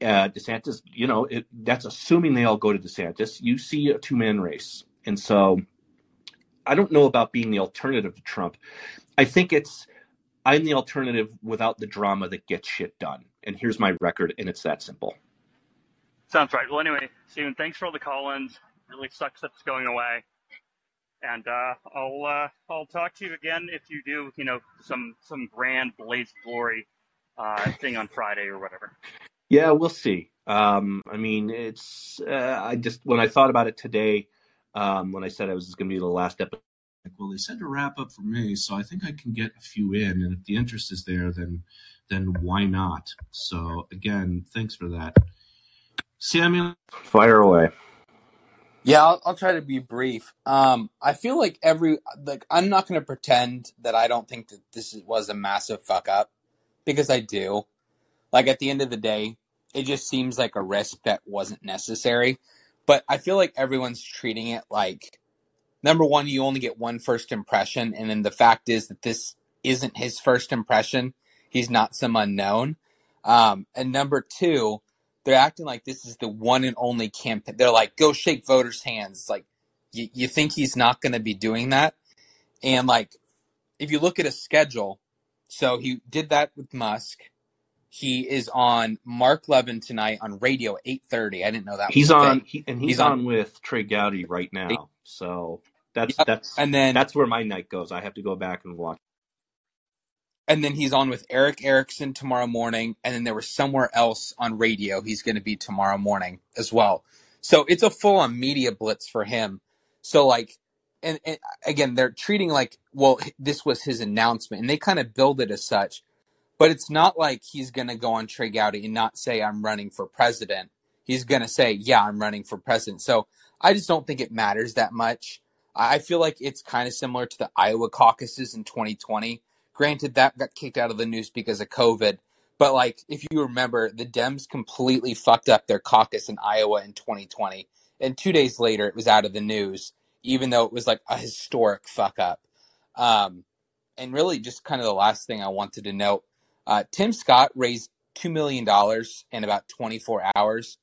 uh, DeSantis, you know, it, that's assuming they all go to DeSantis. You see a two man race. And so I don't know about being the alternative to Trump. I think it's, I'm the alternative without the drama that gets shit done. And here's my record, and it's that simple. Sounds right. Well, anyway, Stephen, thanks for all the call-ins. Really sucks that it's going away. And uh, I'll uh, I'll talk to you again if you do, you know, some some grand blaze glory uh, thing on Friday or whatever. Yeah, we'll see. Um, I mean, it's uh, I just when I thought about it today, um, when I said I was going to be the last episode. Like, well, they said to wrap up for me, so I think I can get a few in, and if the interest is there, then then why not? So again, thanks for that, Samuel. Fire away. Yeah, I'll, I'll try to be brief. Um, I feel like every like I'm not going to pretend that I don't think that this was a massive fuck up because I do. Like at the end of the day, it just seems like a risk that wasn't necessary. But I feel like everyone's treating it like number one, you only get one first impression, and then the fact is that this isn't his first impression. He's not some unknown. Um, and number two, they're acting like this is the one and only campaign. They're like, go shake voters' hands. It's like, you, you think he's not going to be doing that? And like, if you look at a schedule, so he did that with Musk. He is on Mark Levin tonight on radio eight thirty. I didn't know that. He's was on, he, and he's, He's on, on- with Trey Gowdy right now. So that's Yep. that's And then that's where my night goes. I have to go back and watch. and then he's on with Erick Erickson tomorrow morning, and then there was somewhere else on radio he's going to be tomorrow morning as well. So it's a full on media blitz for him. So like, and, and again, they're treating like, well, this was his announcement, and they kind of build it as such. But it's not like he's going to go on Trey Gowdy and not say I'm running for president. He's going to say, yeah, I'm running for president. So I just don't think it matters that much. I feel like it's kind of similar to the Iowa caucuses in 2020 Granted, that got kicked out of the news because of COVID. But like, if you remember, the Dems completely fucked up their caucus in Iowa in 2020, and two days later, it was out of the news, even though it was like a historic fuck up. Um, and really, just kind of the last thing I wanted to note: uh, Tim Scott raised two million dollars in about 24 hours,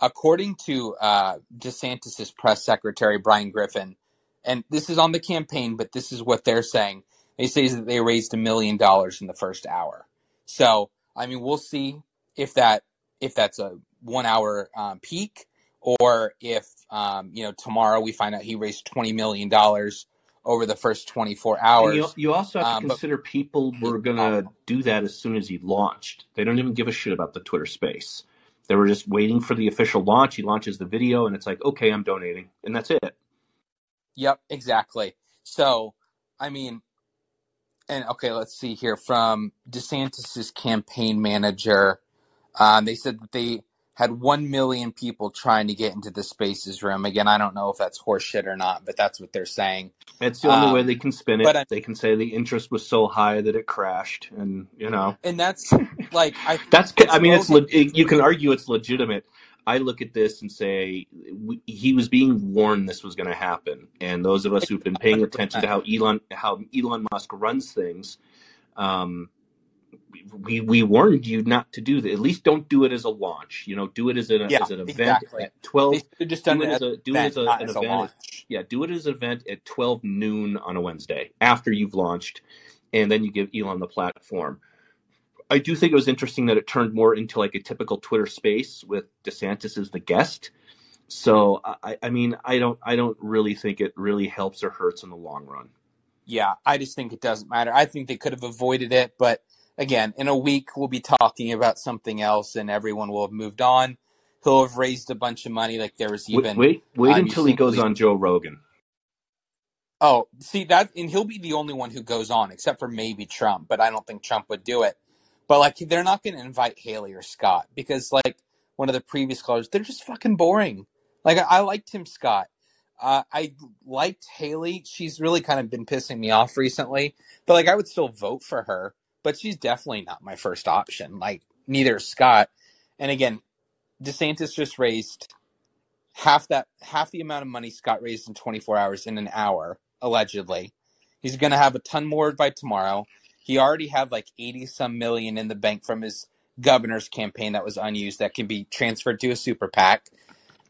according to uh, DeSantis's press secretary Bryan Griffin. And this is on the campaign, but this is what they're saying. They say that they raised a million dollars in the first hour. So, I mean, we'll see if that if that's a one hour um, peak or if um, you know tomorrow we find out he raised twenty million dollars over the first twenty four And you, hours. you also have to Um, but consider people were going to do that as soon as he launched. They don't even give a shit about the Twitter space. They were just waiting for the official launch. He launches the video, and it's like, okay, I'm donating, and that's it. Yep, exactly. So, I mean, and okay, let's see here from DeSantis's campaign manager. Um, they said that they had one million people trying to get into the spaces room. Again, I don't know if that's horseshit or not, but that's what they're saying. It's the only way Um, they can spin it. but I, They can say the interest was so high that it crashed, and you know and that's like I that's. I mean, it's le- you can argue it's legitimate. I look at this and say we, he was being warned this was going to happen, and those of us who've been paying attention to how Elon how Elon Musk runs things, um, we we warned you not to do that. At least don't do it as a launch. You know, do it as an Yeah, as an event exactly. at twelve. just Do done it as a do it as a, an as event. Yeah, do it as an event at twelve noon on a Wednesday after you've launched, and then you give Elon the platform. I do think it was interesting that it turned more into like a typical Twitter space with DeSantis as the guest. So I, I mean, I don't, I don't really think it really helps or hurts in the long run. Yeah, I just think it doesn't matter. I think they could have avoided it, but again, in a week we'll be talking about something else, and everyone will have moved on. He'll have raised a bunch of money, like there was even wait, wait um, until he goes on Joe Rogan. Oh, see that, and he'll be the only one who goes on, except for maybe Trump. But I don't think Trump would do it. But like, they're not going to invite Haley or Scott because, like, one of the previous callers, they're just fucking boring. Like I, I like Tim Scott. Uh, I liked Haley. She's really kind of been pissing me off recently, but like I would still vote for her. But she's definitely not my first option. Like neither is Scott. And again, DeSantis just raised half that half the amount of money Scott raised in 24 hours in an hour allegedly. He's going to have a ton more by tomorrow. He already had like 80 some million in the bank from his governor's campaign that was unused that can be transferred to a super PAC.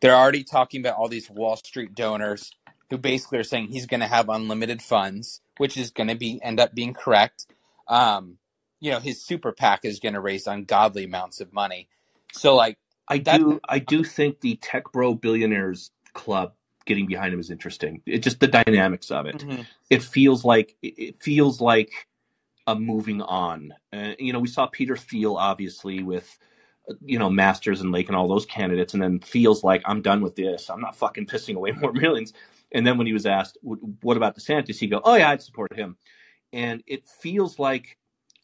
They're already talking about all these Wall Street donors who basically are saying he's going to have unlimited funds, which is going to be end up being correct. Um, you know, his super PAC is going to raise ungodly amounts of money. So like I that do I do think the tech bro billionaires club getting behind him is interesting. It just the dynamics of it. Mhm. It feels like it feels like a moving on. Uh, you know, we saw Peter Thiel obviously with you know Masters and Lake and all those candidates, and then feels like I'm done with this. I'm not fucking pissing away more millions. And then when he was asked, "What about DeSantis?" he go, "Oh yeah, I'd support him." And it feels like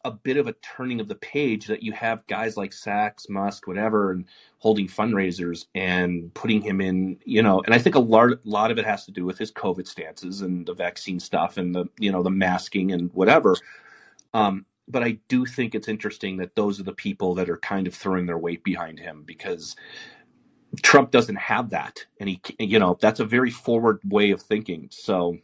a bit of a turning of the page that you have guys like Sacks, Musk, whatever, and holding fundraisers and putting him in, you know, and I think a lot, lot of it has to do with his COVID stances and the vaccine stuff and the, you know, the masking and whatever. Um, but I do think it's interesting that those are the people that are kind of throwing their weight behind him because Trump doesn't have that, and he, you know, that's a very forward way of thinking. So,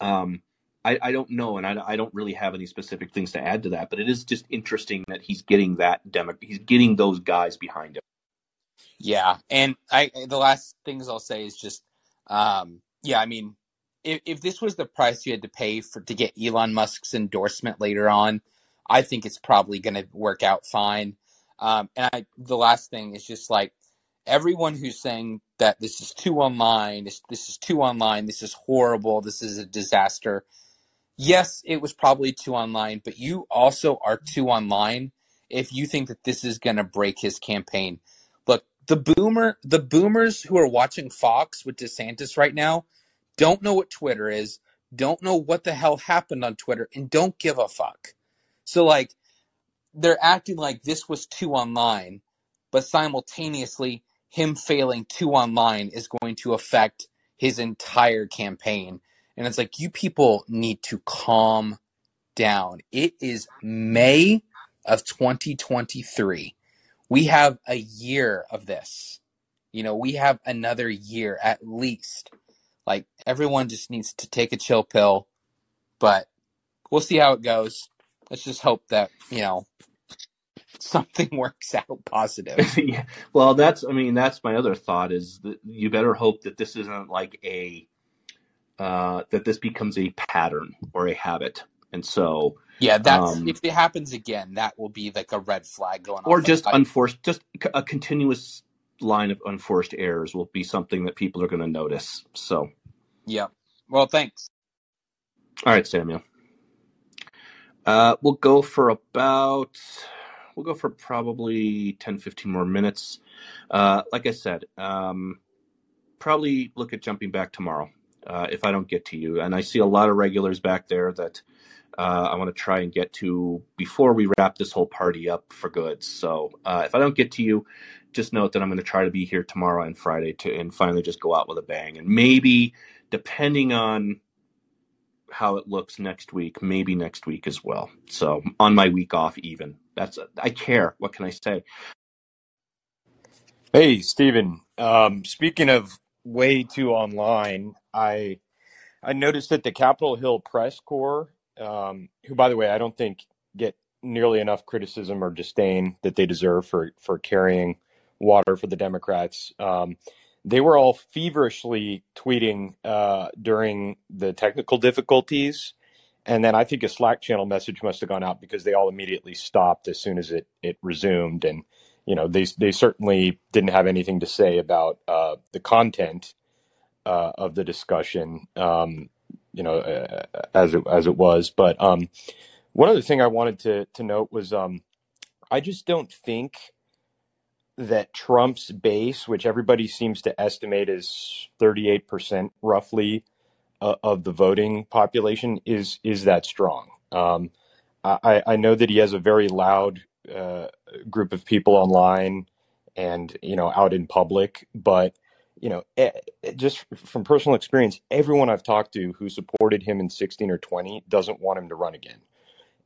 um, I, I don't know, and I, I don't really have any specific things to add to that. But it is just interesting that he's getting that demo, he's getting those guys behind him. Yeah, and I the last things I'll say is just, um, yeah, I mean, if if this was the price you had to pay for to get Elon Musk's endorsement later on, I think it's probably going to work out fine. Um, and I, the last thing is just like everyone who's saying that this is too online, this this is too online, this is horrible, this is a disaster. Yes, it was probably too online, but you also are too online if you think that this is going to break his campaign. Look, the boomer, the boomers who are watching Fox with DeSantis right now don't know what Twitter is, don't know what the hell happened on Twitter, and don't give a fuck. So like, they're acting like this was too online, but simultaneously, him failing too online is going to affect his entire campaign. And it's like, you people need to calm down. It is May of 2023. We have a year of this. You know, we have another year at least. Like, everyone just needs to take a chill pill, but we'll see how it goes. Let's just hope that, you know, something works out positive. yeah. Well, that's I mean that's my other thought is that you better hope that this isn't like a uh, that this becomes a pattern or a habit, and so Yeah, that's um, if it happens again, that will be like a red flag going on. or just I, unforced, just a continuous line of unforced errors will be something that people are going to notice. So, yeah. Well, thanks. all right, Samuel, uh, we'll go for about we'll go for probably 10, 15 more minutes. Uh, like I said, um, probably look at jumping back tomorrow uh, if I don't get to you. And I see a lot of regulars back there that uh, I want to try and get to before we wrap this whole party up for good. So uh, if I don't get to you, just note that I'm going to try to be here tomorrow and Friday to and finally just go out with a bang. And maybe, depending on how it looks next week, maybe next week as well. So on my week off, even that's I care. What can I say? Hey, Stephen. Um, speaking of way too online, I I noticed that the Capitol Hill Press Corps, um, who, by the way, I don't think get nearly enough criticism or disdain that they deserve for for carrying water for the Democrats. Um, they were all feverishly tweeting uh, during the technical difficulties, and then I think a Slack channel message must have gone out because they all immediately stopped as soon as it it resumed, and you know they they certainly didn't have anything to say about uh, the content uh, of the discussion, um, you know, uh, as it as it was. But um, one other thing I wanted to to note was um, I just don't think that Trump's base, which everybody seems to estimate is thirty eight percent roughly uh, of the voting population, is is that strong. Um, I, I know that he has a very loud uh, group of people online and you know out in public, but you know, eh, eh, just from personal experience, everyone I've talked to who supported him in 16 or 20 doesn't want him to run again.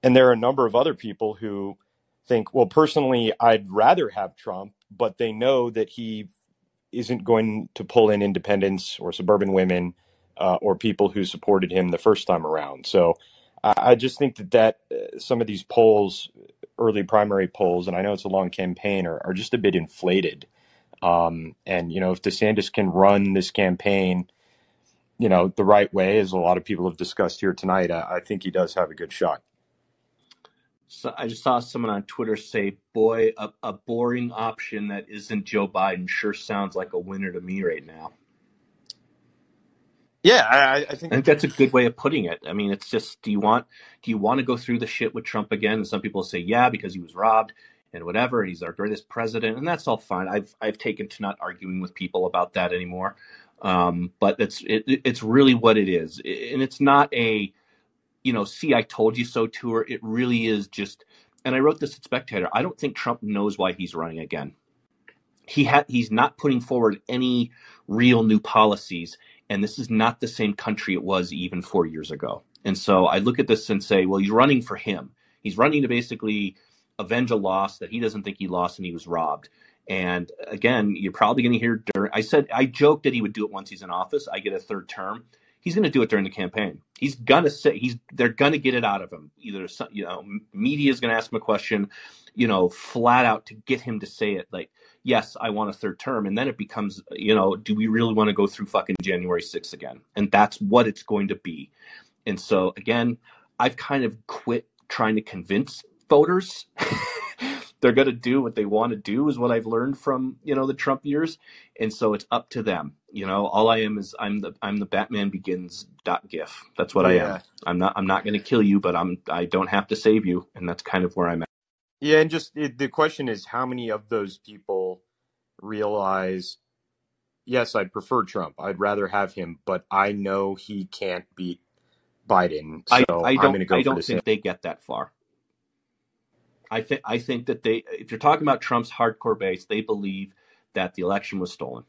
And there are a number of other people who think, well, personally, I'd rather have Trump, but they know that he isn't going to pull in independents or suburban women uh, or people who supported him the first time around. So I, just think that that uh, some of these polls, early primary polls, and I know it's a long campaign, are, are just a bit inflated. Um, and you know, if DeSantis can run this campaign, you know, the right way, as a lot of people have discussed here tonight, I, I think he does have a good shot. So I just saw someone on Twitter say, "Boy, a, a boring option that isn't Joe Biden sure sounds like a winner to me right now." Yeah, I, I I think think that's a good way of putting it. I mean, it's just, do you want do you want to go through the shit with Trump again? And some people say, yeah, because he was robbed and whatever, he's our greatest president, and that's all fine. I've I've taken to not arguing with people about that anymore. Um, but it's it, it's really what it is, and it's not a you know, see, I told you so tour. It really is just, and I wrote this at Spectator. I don't think Trump knows why he's running again. He had he's not putting forward any real new policies, and this is not the same country it was even four years ago. And so I look at this and say, well, he's running for him. He's running to basically avenge a loss that he doesn't think he lost and he was robbed. And again, you're probably going to hear during. I said I joked that he would do it once he's in office. I get a third term he's going to do it during the campaign. He's gonna say he's they're gonna get it out of him. Either some, you know media is going to ask him a question, you know, flat out to get him to say it like, yes, I want a third term, and then it becomes, you know, do we really want to go through fucking January 6th again? And that's what it's going to be. And so again, I've kind of quit trying to convince voters. they're going to do what they want to do is what I've learned from, you know, the Trump years. And so it's up to them. You know, all I am is I'm the I'm the Batman Begins dot gif. That's what I am. I'm not I'm not going to kill you, but I'm I don't have to save you, and that's kind of where I'm at. Yeah, and just it, the question is how many of those people realize, yes, I'd prefer Trump. I'd rather have him, but I know he can't beat Biden, so I I'm to don't go I don't think they get that far. I think I think that they if you're talking about Trump's hardcore base, they believe that the election was stolen,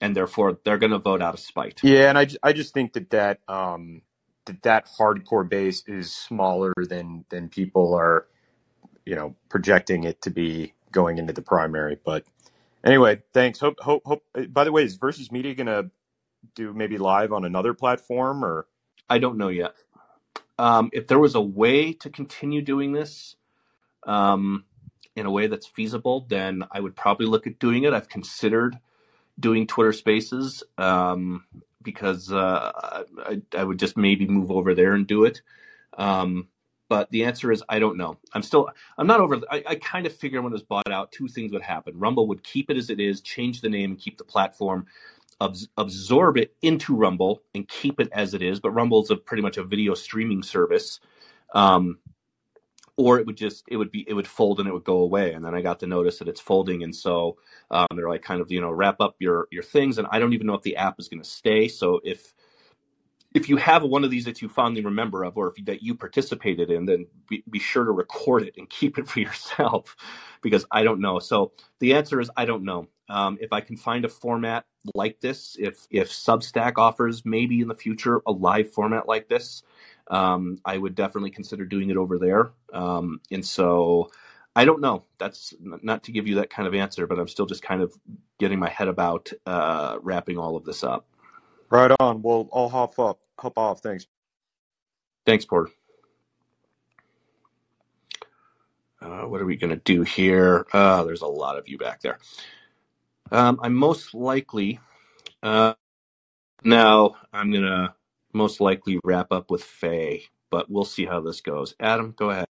and therefore they're going to vote out of spite. Yeah, and I, I just think that that um that that hardcore base is smaller than than people are, you know, projecting it to be going into the primary. But anyway, thanks. Hope hope hope. uh, By the way, is Versus Media gonna do maybe live on another platform or? I don't know yet. Um, if there was a way to continue doing this um, in a way that's feasible, then I would probably look at doing it. I've considered doing Twitter Spaces um, because uh, I, I would just maybe move over there and do it. Um, but the answer is I don't know. I'm still I'm not over. I, I kind of figured when it was bought out, two things would happen. Rumble would keep it as it is, change the name, and keep the platform, absorb it into Rumble and keep it as it is. But Rumble is a pretty much a video streaming service. Um, or it would just it would be it would fold and it would go away. And then i got the notice that it's folding. And so um, they're like kind of you know wrap up your your things. And i don't even know if the app is going to stay. So if if you have one of these that you fondly remember of or if that you participated in then be, be sure to record it and keep it for yourself because i don't know. So the answer is i don't know. Um, if i can find a format like this if if substack offers maybe in the future a live format like this um, i would definitely consider doing it over there um, and so i don't know that's not to give you that kind of answer but i'm still just kind of getting my head about uh, wrapping all of this up Right on. Well, I'll hop up, hop off. Thanks. thanks porter Uh, what are we going to do here? Uh, there's a lot of you back there. Um, I'm most likely, uh, now I'm to most likely wrap up with Faye, but we'll see how this goes. Adam, go ahead.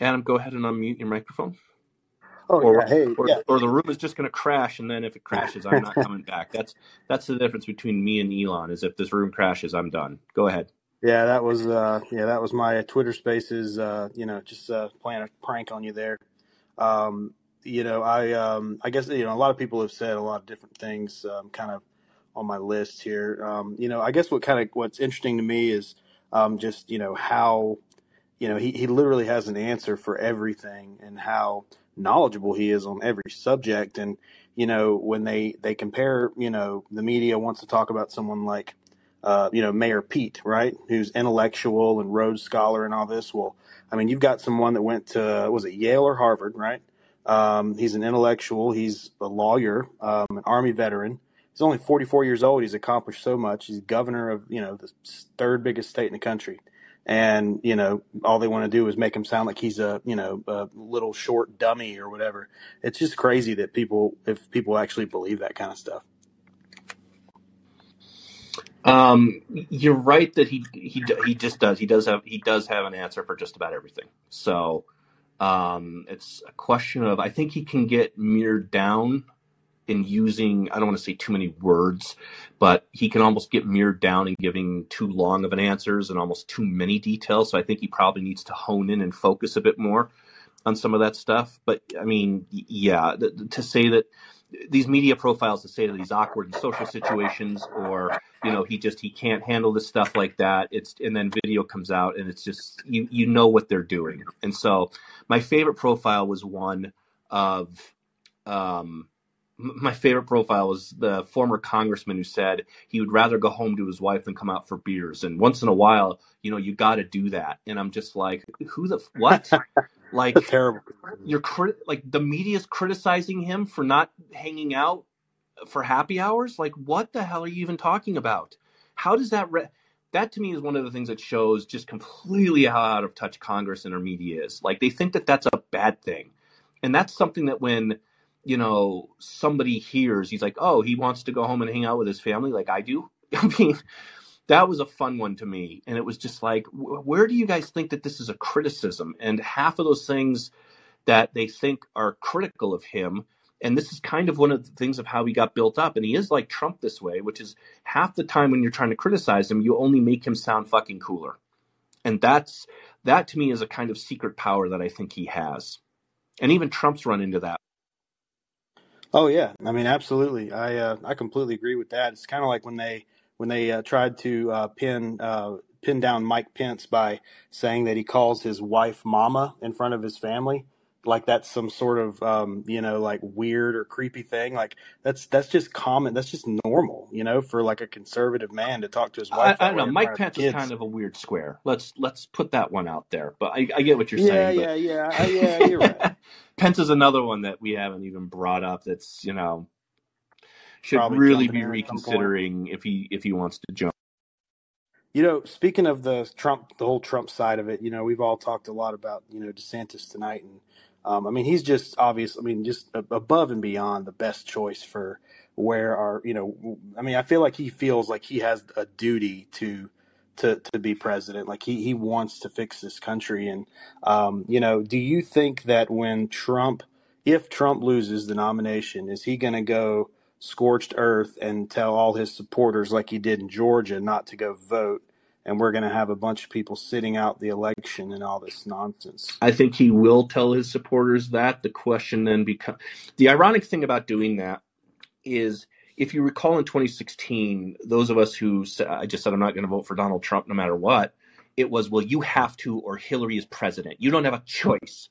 Adam, go ahead and unmute your microphone. Oh Or, yeah, hey, or, yeah, or the room is just going to crash, and then if it crashes, I'm not coming back. That's that's the difference between me and Elon. Is if this room crashes, I'm done. Go ahead. yeah. That was uh, yeah, that was my Twitter Spaces. Uh, you know, just uh, playing a prank on you there. Um, you know, I um, I guess you know a lot of people have said a lot of different things, um, kind of on my list here. Um, you know, I guess what kind of what's interesting to me is um, just you know how you know he, he literally has an answer for everything and how knowledgeable he is on every subject. And you know when they they compare you know the media wants to talk about someone like uh, you know mayor pete right who's intellectual and rhodes scholar and all this. Well i mean you've got someone that went to was it yale or harvard right? Um, he's an intellectual. He's a lawyer um, an army veteran. He's only 44 years old. He's accomplished so much. He's governor of you know the third biggest state in the country and you know all they want to do is make him sound like he's a you know a little short dummy or whatever it's just crazy that people if people actually believe that kind of stuff Um, you're right that he he he just does. He does have he does have an answer for just about everything. So um, it's a question of I think he can get mirrored down in using I don't want to say too many words, but he can almost get mirrored down in giving too long of an answers and almost too many details. So I think he probably needs to hone in and focus a bit more on some of that stuff. But I mean, yeah, th- to say that these media profiles to say that he's awkward in social situations or you know he just he can't handle this stuff like that it's and then video comes out and it's just you you know what they're doing and so my favorite profile was one of um my favorite profile was the former congressman who said he would rather go home to his wife than come out for beers. And once in a while you know you got to do that. And i'm just like who the what? Like that's terrible. you're crit- like the media's criticizing him for not hanging out for happy hours? Like what the hell are you even talking about? How does that re- that to me is one of the things that shows just completely how out of touch congress and our media is. Like they think that that's a bad thing. And that's something that when you know somebody hears he's like oh he wants to go home and hang out with his family? Like i do. I mean that was a fun one to me. And it was just like wh- where do you guys think that this is a criticism? And half of those things that they think are critical of him and this is kind of one of the things of how he got built up and he is like trump this way which is half the time when you're trying to criticize him you only make him sound fucking cooler. And that's that to me is a kind of secret power that i think he has. And even trump's run into that Oh yeah, I mean absolutely. I uh, I completely agree with that. It's kind of like when they when they uh, tried to uh, pin uh, pin down Mike Pence by saying that he calls his wife mama in front of his family, like that's some sort of um, you know like weird or creepy thing. Like that's that's just common. That's just normal, you know, for like a conservative man to talk to his wife I that don't know. Mike Pence is kind of a weird square. Let's let's put that one out there. But I, I get what you're Yeah, saying. But yeah, yeah, yeah. You're right. Pence is another one that we haven't even brought up. That's you know should Probably really be in at some point. reconsidering if he if he wants to jump. You know, speaking of the Trump, the whole Trump side of it, you know, we've all talked a lot about, you know, DeSantis tonight. And, um, I mean, he's just obvious, I mean, just above and beyond the best choice for where our, you know, I mean, I feel like he feels like he has a duty to, to, to be president. Like he, he wants to fix this country. And, um, you know, do you think that when Trump, if Trump loses the nomination, is he going to go scorched earth and tell all his supporters, like he did in Georgia, not to go vote? And we're going to have a bunch of people sitting out the election and all this nonsense. I think he will tell his supporters that. The question then becomes the ironic thing about doing that is if you recall in 2016, those of us who said, I just said I'm not going to vote for Donald Trump no matter what, it was, well, you have to, or Hillary is president. You don't have a choice.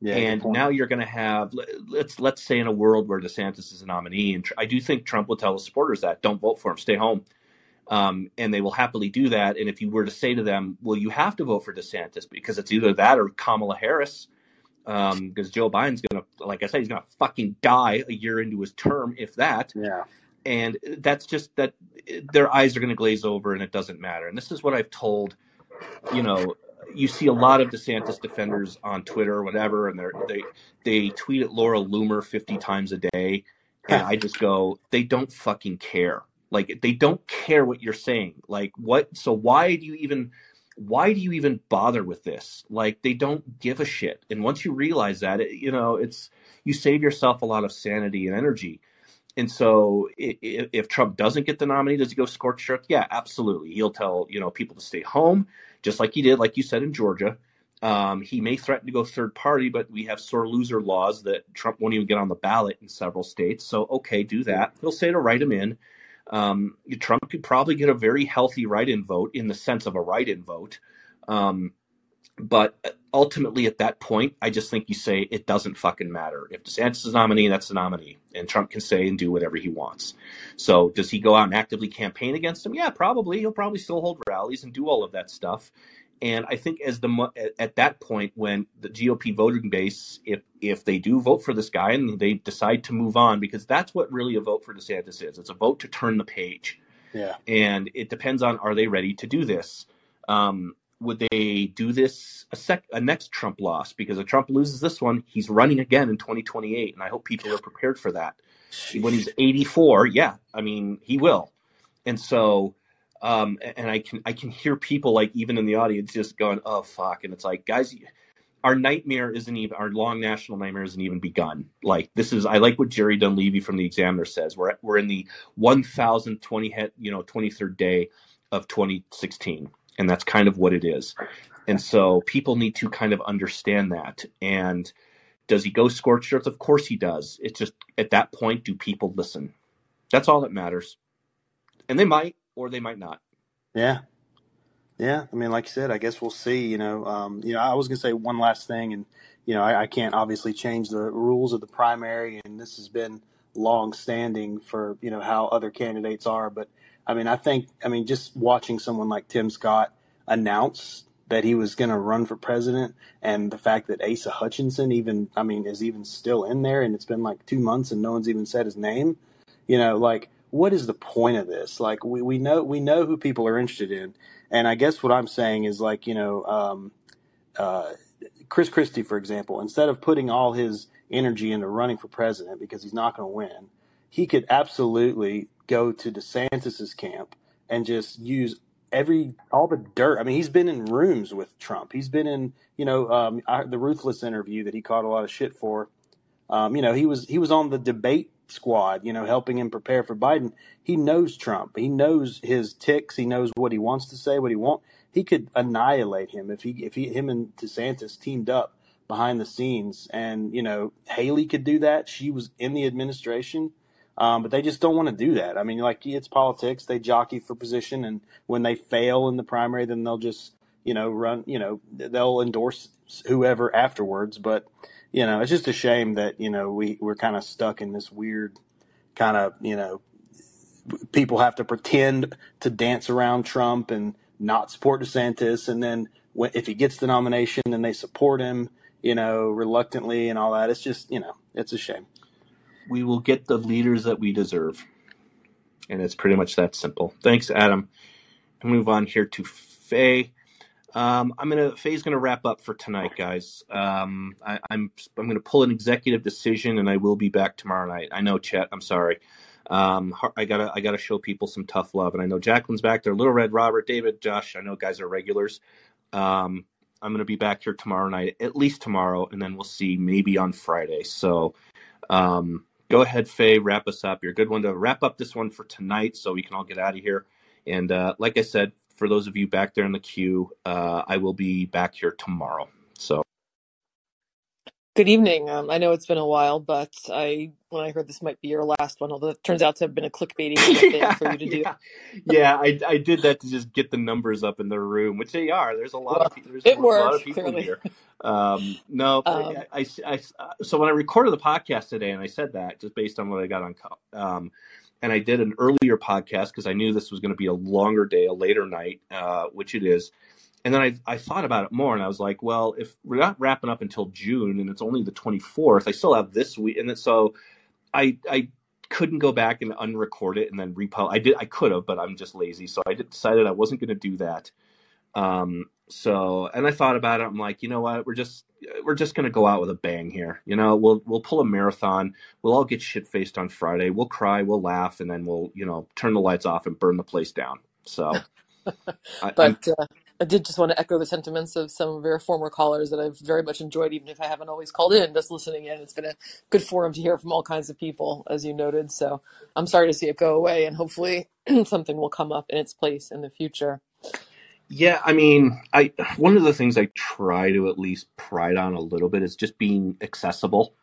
Yeah, and now you're going to have let's let's say in a world where DeSantis is a nominee, and I do think Trump will tell his supporters that don't vote for him, stay home, um, and they will happily do that. And if you were to say to them, "Well, you have to vote for DeSantis because it's either that or Kamala Harris," um, because Joe Biden's going to, like I said, he's going to fucking die a year into his term, if that. Yeah. And that's just that their eyes are going to glaze over, and it doesn't matter. And this is what I've told you know, you see a lot of DeSantis defenders on Twitter or whatever, and they they tweet at Laura Loomer fifty times a day, and I just go, they don't fucking care. Like they don't care what you're saying. Like what? So why do you even? Why do you even bother with this? Like they don't give a shit. And once you realize that, it, you know, it's you save yourself a lot of sanity and energy. And so, if Trump doesn't get the nominee, does he go scorched earth? Yeah, absolutely. He'll tell you know people to stay home, just like he did, like you said in Georgia. Um, he may threaten to go third party, but we have sore loser laws that Trump won't even get on the ballot in several states. So, okay, do that. He'll say to write him in. Um, Trump could probably get a very healthy write in vote in the sense of a write in vote. Um, but ultimately, at that point, I just think you say it doesn't fucking matter. If DeSantis is nominee, that's the nominee, and Trump can say and do whatever he wants. So, does he go out and actively campaign against him? Yeah, probably. He'll probably still hold rallies and do all of that stuff. And I think as the at that point, when the GOP voting base, if if they do vote for this guy and they decide to move on, because that's what really a vote for DeSantis is. It's a vote to turn the page. Yeah. And it depends on are they ready to do this. Um, would they do this a sec a next Trump loss? Because if Trump loses this one, he's running again in 2028, and I hope people are prepared for that. When he's 84, yeah, I mean he will, and so. Um, and I can I can hear people like even in the audience just going, "Oh fuck!" And it's like, guys, our nightmare isn't even our long national nightmare isn't even begun. Like this is I like what Jerry Dunleavy from the Examiner says. We're we're in the 1020 you know 23rd day of 2016 and that's kind of what it is. And so people need to kind of understand that. And does he go scorched earth? Of course he does. It's just at that point, do people listen? That's all that matters. And they might or they might not. Yeah. Yeah. I mean, like you said, I guess we'll see. You know, um, you know, I was gonna say one last thing, and you know, I, I can't obviously change the rules of the primary, and this has been long standing for you know how other candidates are, but I mean, I think, I mean, just watching someone like Tim Scott announce that he was going to run for president and the fact that Asa Hutchinson even, I mean, is even still in there and it's been like two months and no one's even said his name, you know, like, what is the point of this? Like, we, we know, we know who people are interested in. And I guess what I'm saying is like, you know, um, uh, Chris Christie, for example, instead of putting all his energy into running for president because he's not going to win, he could absolutely go to DeSantis's camp and just use every all the dirt. I mean, he's been in rooms with Trump. He's been in, you know, um, the ruthless interview that he caught a lot of shit for. Um, you know, he was he was on the debate squad, you know, helping him prepare for Biden. He knows Trump. He knows his ticks. He knows what he wants to say, what he won't. He could annihilate him if he if he him and DeSantis teamed up behind the scenes. And you know, Haley could do that. She was in the administration. Um, but they just don't want to do that. I mean, like it's politics. They jockey for position, and when they fail in the primary, then they'll just you know run. You know they'll endorse whoever afterwards. But you know it's just a shame that you know we we're kind of stuck in this weird kind of you know people have to pretend to dance around Trump and not support DeSantis, and then if he gets the nomination, then they support him, you know, reluctantly and all that. It's just you know it's a shame we will get the leaders that we deserve. And it's pretty much that simple. Thanks, Adam. I move on here to Faye. Um, I'm gonna Faye's gonna wrap up for tonight, guys. Um, I, I'm I'm gonna pull an executive decision, and I will be back tomorrow night. I know, Chet. I'm sorry. Um, I gotta I gotta show people some tough love, and I know Jacqueline's back there. Little Red, Robert, David, Josh. I know guys are regulars. Um, I'm gonna be back here tomorrow night, at least tomorrow, and then we'll see maybe on Friday. So, um, go ahead, Faye, wrap us up. You're a good one to wrap up this one for tonight so we can all get out of here. And uh, like I said, for those of you back there in the queue, uh, I will be back here tomorrow. So. Good evening. Um, I know it's been a while, but I when I heard this might be your last one, although it turns out to have been a clickbaity thing yeah, for you to do. yeah, I, I did that to just get the numbers up in the room, which they are. There's a lot well, of people. There's it a lot of people clearly. here. Um, no, um, I, I, I, so when I recorded the podcast today, and I said that just based on what I got on, um, and I did an earlier podcast because I knew this was going to be a longer day, a later night, uh, which it is. And then I, I thought about it more and I was like, well, if we're not wrapping up until June and it's only the 24th, I still have this week. And so I, I couldn't go back and unrecord it and then republish. I did, I could have, but I'm just lazy. So I decided I wasn't going to do that. Um, so, and I thought about it. I'm like, you know what? We're just, we're just going to go out with a bang here. You know, we'll, we'll pull a marathon. We'll all get shit faced on Friday. We'll cry, we'll laugh, and then we'll, you know, turn the lights off and burn the place down. So, I, but, uh, I did just want to echo the sentiments of some of your former callers that I've very much enjoyed, even if I haven't always called in, just listening in. It's been a good forum to hear from all kinds of people, as you noted. So I'm sorry to see it go away, and hopefully something will come up in its place in the future. Yeah, I mean, I one of the things I try to at least pride on a little bit is just being accessible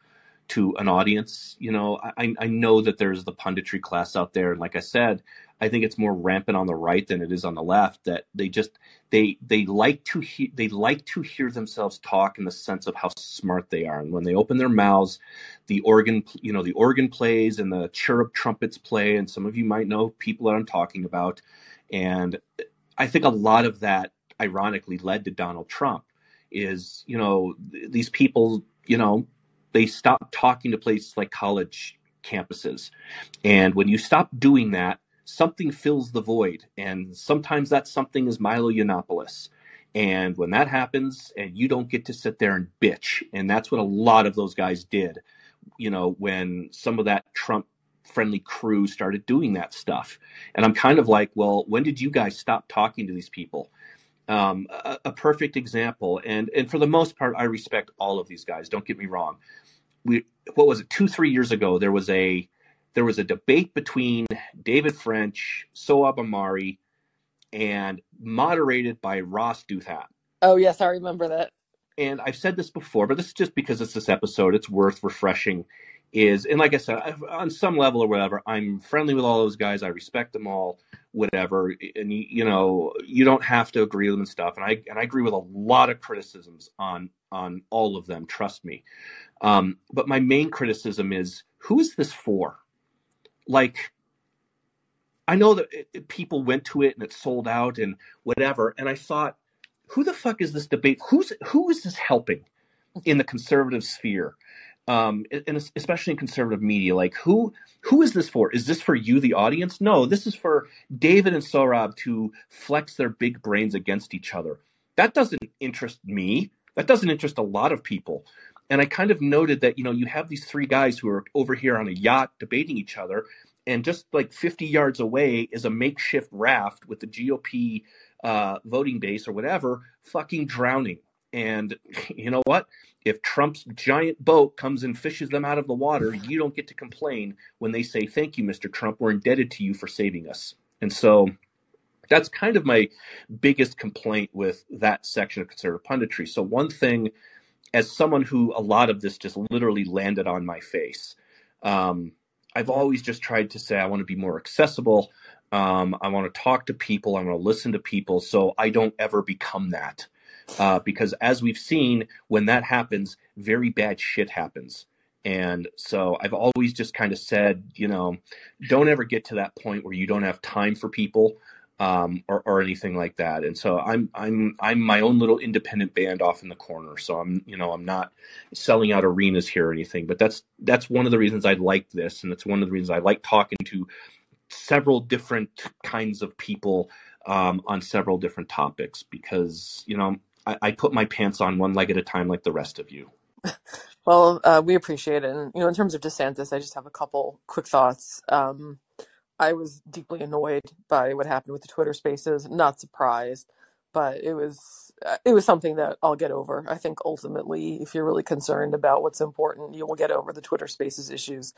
to an audience. You know, I, I know that there's the punditry class out there, and like I said, I think it's more rampant on the right than it is on the left. That they just they they like to hear they like to hear themselves talk in the sense of how smart they are, and when they open their mouths, the organ you know the organ plays and the chirrup trumpets play, and some of you might know people that I'm talking about, and I think a lot of that ironically led to Donald Trump. Is you know these people you know they stopped talking to places like college campuses. And when you stop doing that, something fills the void. And sometimes that something is Milo Yiannopoulos. And when that happens, and you don't get to sit there and bitch, and that's what a lot of those guys did, you know, when some of that Trump friendly crew started doing that stuff. And I'm kind of like, well, when did you guys stop talking to these people? Um, a, a perfect example, and and for the most part, I respect all of these guys. Don't get me wrong, we what was it two three years ago there was a there was a debate between David French, Sohrab Ahmari, and moderated by Ross Douthat. Oh yes, I remember that. And I've said this before, but this is just because it's this episode. It's worth refreshing. Is and like I said, I've, on some level or whatever, I'm friendly with all those guys. I respect them all, whatever. And you, know, you don't have to agree with them and stuff. And I and I agree with a lot of criticisms on on all of them. Trust me. Um, but my main criticism is who is this for? Like, I know that it, it- people went to it and it sold out and whatever, and I thought, who the fuck is this debate? Who's who is this helping in the conservative sphere? Um, and especially in conservative media, like who who is this for? Is this for you, the audience? No, this is for David and Sohrab to flex their big brains against each other. That doesn't interest me. That doesn't interest a lot of people. And I kind of noted that, you know, you have these three guys who are over here on a yacht debating each other, and just like 50 yards away is a makeshift raft with the GOP uh, voting base or whatever fucking drowning. And you know what? If Trump's giant boat comes and fishes them out of the water, you don't get to complain when they say, Thank you, Mr. Trump. We're indebted to you for saving us. And so that's kind of my biggest complaint with that section of conservative punditry. So, one thing as someone who a lot of this just literally landed on my face, um, I've always just tried to say I want to be more accessible. Um, I want to talk to people. I want to listen to people so I don't ever become that. Uh, because as we've seen, when that happens, very bad shit happens. And so I've always just kind of said, you know, don't ever get to that point where you don't have time for people um, or, or anything like that. And so I'm I'm I'm my own little independent band off in the corner. So I'm you know I'm not selling out arenas here or anything. But that's that's one of the reasons I like this, and it's one of the reasons I like talking to several different kinds of people um, on several different topics because you know I, I put my pants on one leg at a time like the rest of you. Well, uh, we appreciate it. And, you know, in terms of DeSantis, I just have a couple quick thoughts. Um, I was deeply annoyed by what happened with the Twitter Spaces. Not surprised, but it was uh, it was something that I'll get over. I think ultimately, if you're really concerned about what's important, you will get over the Twitter Spaces issues.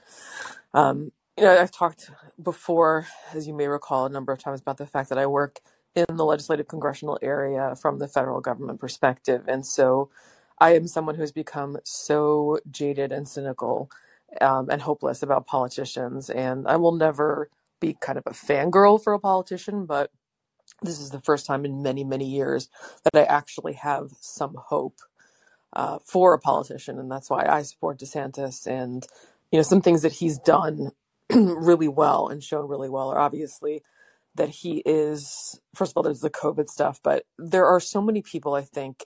Um, you know, I've talked before, as you may recall, a number of times about the fact that I work in the legislative congressional area from the federal government perspective, and so I am someone who's become so jaded and cynical um, and hopeless about politicians, and I will never be kind of a fangirl for a politician, but this is the first time in many, many years that I actually have some hope uh, for a politician, and that's why I support DeSantis. And you know, some things that he's done really well and shown really well are obviously that he is. First of all, there's the COVID stuff, but there are so many people I think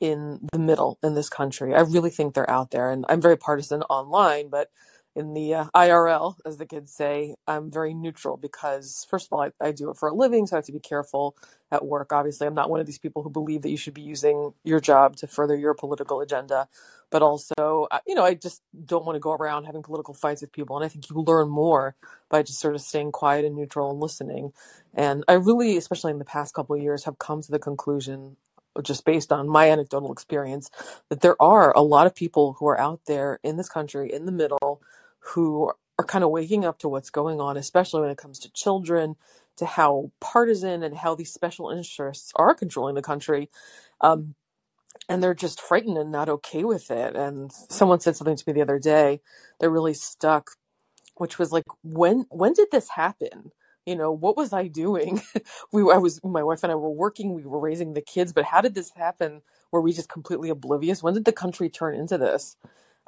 in the middle in this country. I really think they're out there, and I'm very partisan online, but in the uh, IRL, as the kids say, I'm very neutral because, first of all, I, I do it for a living, so I have to be careful at work. Obviously, I'm not one of these people who believe that you should be using your job to further your political agenda, but also, you know, I just don't want to go around having political fights with people, and I think you learn more by just sort of staying quiet and neutral and listening. And I really, especially in the past couple of years, have come to the conclusion just based on my anecdotal experience, that there are a lot of people who are out there in this country in the middle who are kind of waking up to what's going on, especially when it comes to children, to how partisan and how these special interests are controlling the country. Um, and they're just frightened and not okay with it. And someone said something to me the other day that really stuck, which was like, when when did this happen? You know, what was I doing? we I was my wife and I were working, we were raising the kids, but how did this happen? Were we just completely oblivious? When did the country turn into this?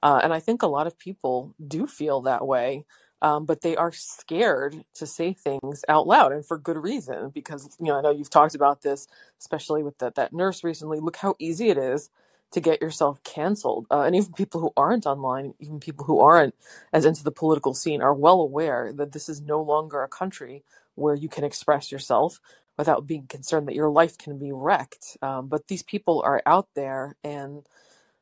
Uh, and I think a lot of people do feel that way, um, but they are scared to say things out loud, and for good reason. Because you know, I know you've talked about this, especially with that that nurse recently. Look how easy it is to get yourself canceled, uh, and even people who aren't online, even people who aren't as into the political scene, are well aware that this is no longer a country where you can express yourself without being concerned that your life can be wrecked. Um, but these people are out there, and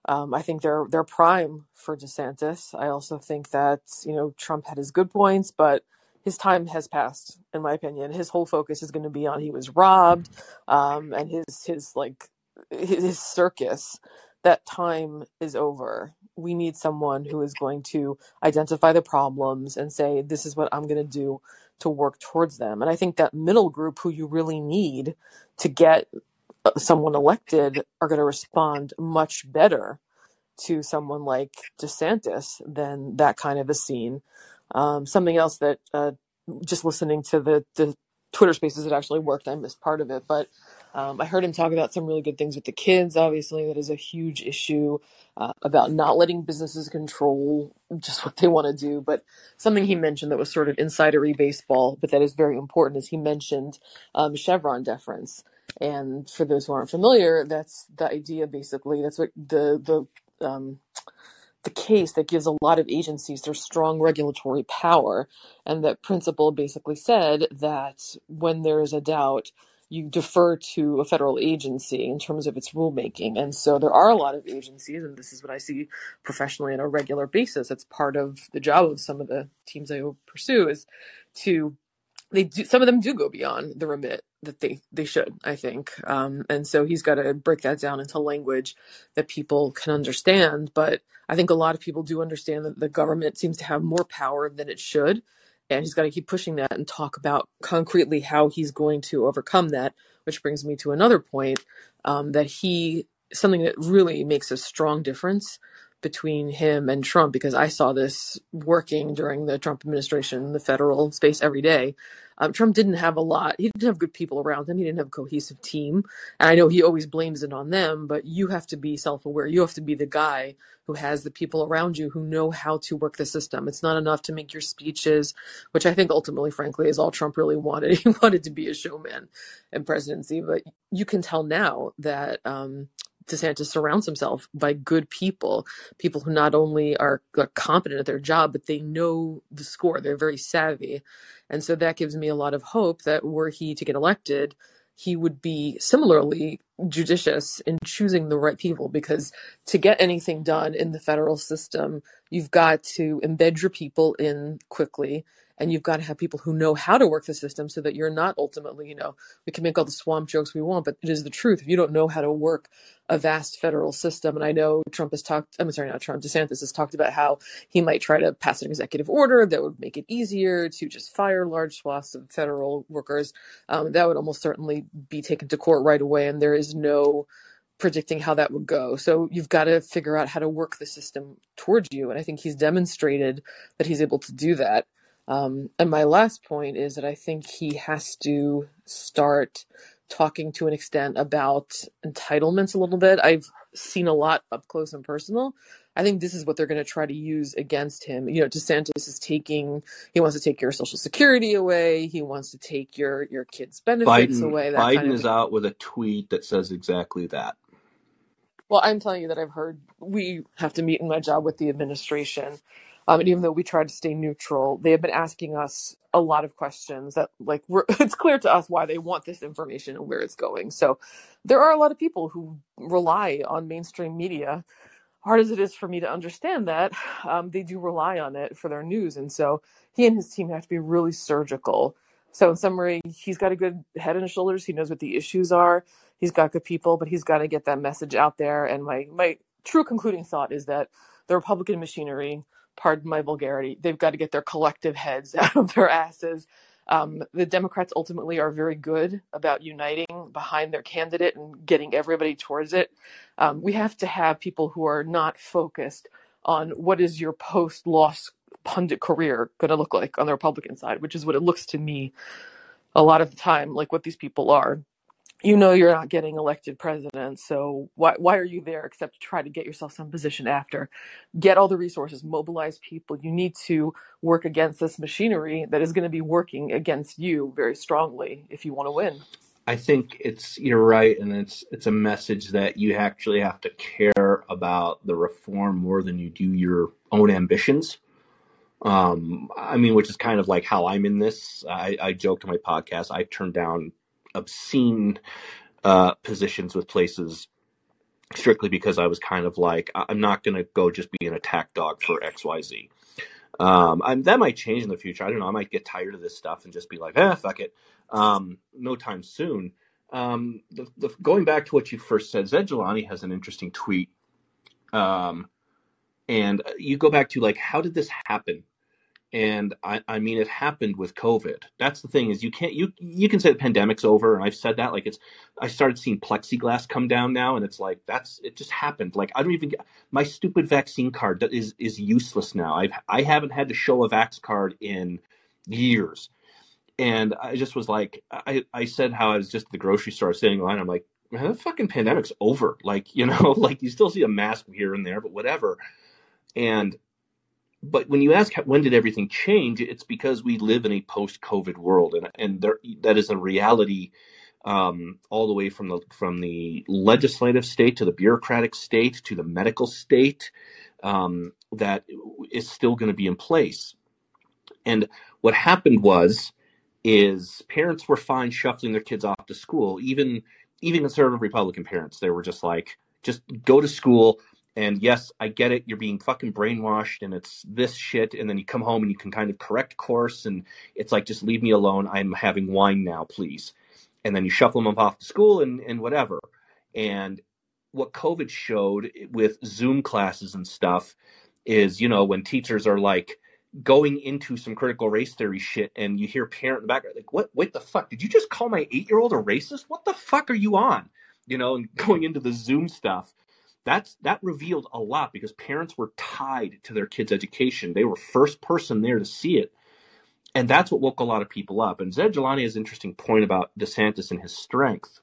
um, I think they're they're prime for DeSantis. I also think that you know Trump had his good points, but his time has passed. In my opinion, his whole focus is going to be on he was robbed, um, and his his like his, his circus. That time is over. We need someone who is going to identify the problems and say, "This is what I'm going to do to work towards them." And I think that middle group, who you really need to get someone elected are going to respond much better to someone like DeSantis than that kind of a scene. Um, something else that uh, just listening to the the Twitter Spaces that actually worked, I missed part of it, but um, I heard him talk about some really good things with the kids. Obviously, that is a huge issue uh, about not letting businesses control just what they want to do. But something he mentioned that was sort of insidery baseball, but that is very important, is he mentioned um, Chevron deference. And for those who aren't familiar, that's the idea basically. That's what the the um, the case that gives a lot of agencies their strong regulatory power, and that principle basically said that when there is a doubt, you defer to a federal agency in terms of its rulemaking. And so there are a lot of agencies, and this is what I see professionally on a regular basis. It's part of the job of some of the teams I pursue is to they do some of them do go beyond the remit that they they should i think um, and so he's got to break that down into language that people can understand but i think a lot of people do understand that the government seems to have more power than it should and he's got to keep pushing that and talk about concretely how he's going to overcome that which brings me to another point um, that he something that really makes a strong difference between him and Trump because I saw this working during the Trump administration in the federal space every day. Um, Trump didn't have a lot. He didn't have good people around him. He didn't have a cohesive team. And I know he always blames it on them, but you have to be self aware. You have to be the guy who has the people around you who know how to work the system. It's not enough to make your speeches, which I think ultimately, frankly, is all Trump really wanted. He wanted to be a showman in presidency. But you can tell now that um, DeSantis surrounds himself by good people, people who not only are, are competent at their job, but they know the score. They're very savvy. And so that gives me a lot of hope that were he to get elected, he would be similarly judicious in choosing the right people because to get anything done in the federal system, you've got to embed your people in quickly and you've got to have people who know how to work the system so that you're not ultimately, you know, we can make all the swamp jokes we want, but it is the truth. If you don't know how to work a vast federal system, and I know Trump has talked, I'm sorry, not Trump, DeSantis has talked about how he might try to pass an executive order that would make it easier to just fire large swaths of federal workers. Um, that would almost certainly be taken to court right away, and there is no predicting how that would go. So you've got to figure out how to work the system towards you. And I think he's demonstrated that he's able to do that. Um, and my last point is that I think he has to start talking to an extent about entitlements a little bit. I've seen a lot up close and personal. I think this is what they're going to try to use against him. You know, DeSantis is taking, he wants to take your social security away. He wants to take your, your kids' benefits Biden away. That Biden kind of is out with a tweet that says exactly that. Well, I'm telling you that I've heard we have to meet in my job with the administration. Um, and even though we try to stay neutral, they have been asking us a lot of questions that, like, it's clear to us why they want this information and where it's going. So there are a lot of people who rely on mainstream media. Hard as it is for me to understand that, um, they do rely on it for their news. And so he and his team have to be really surgical. So, in summary, he's got a good head and shoulders. He knows what the issues are. He's got good people, but he's got to get that message out there. And my, my true concluding thought is that the Republican machinery pardon my vulgarity, they've got to get their collective heads out of their asses Um, the Democrats ultimately are very good about uniting behind their candidate and getting everybody towards it. Um, we have to have people who are not focused on what is your post loss pundit career going to look like on the Republican side, which is what it looks to me a lot of the time like what these people are you know you're not getting elected president so why why are you there except to try to get yourself some position after get all the resources mobilize people you need to work against this machinery that is going to be working against you very strongly if you want to win I think it's you're right, and it's it's a message that you actually have to care about the reform more than you do your own ambitions. Um, I mean, which is kind of like how I'm in this. I, I joked on my podcast. I turned down obscene uh, positions with places strictly because I was kind of like, I- am not going to go just be an attack dog for XYZ. Um, and that might change in the future. I don't know. I might get tired of this stuff and just be like, eh, fuck it. Um, no time soon. Um, the, the, going back to what you first said, Zaid Jilani has an interesting tweet. Um, and you go back to like, how did this happen? And I, I mean it happened with covid. That's the thing is you can't you you can say the pandemic's over and i've said that like it's i started seeing plexiglass come down now and it's like that's it just happened. Like i don't even get my stupid vaccine card that is is useless now. I've i haven't had to show a vax card in years. And i just was like i i said how i was just at the grocery store sitting in line i'm like man, the fucking pandemic's over. Like you know like you still see a mask here and there but whatever. And but when you ask when did everything change, it's because we live in a post-COVID world, and and there that is a reality um, all the way from the from the legislative state to the bureaucratic state to the medical state um, that is still going to be in place. And what happened was is parents were fine shuffling their kids off to school, even even conservative Republican parents. They were just like, just go to school and yes, I get it. You're being fucking brainwashed and it's this shit. And then you come home and you can kind of correct course. And it's like, just leave me alone. I'm having wine now, please. And then you shuffle them off to school and, and whatever. And what COVID showed with Zoom classes and stuff is, you know, when teachers are like going into some critical race theory shit and you hear parent in the background, like, what, what the fuck? Did you just call my eight year old a racist? What the fuck are you on? You know, and going into the Zoom stuff that's that revealed a lot because parents were tied to their kids' education. They were first person there to see it. And that's what woke a lot of people up. And Zaid Jilani has an interesting point about DeSantis and his strength.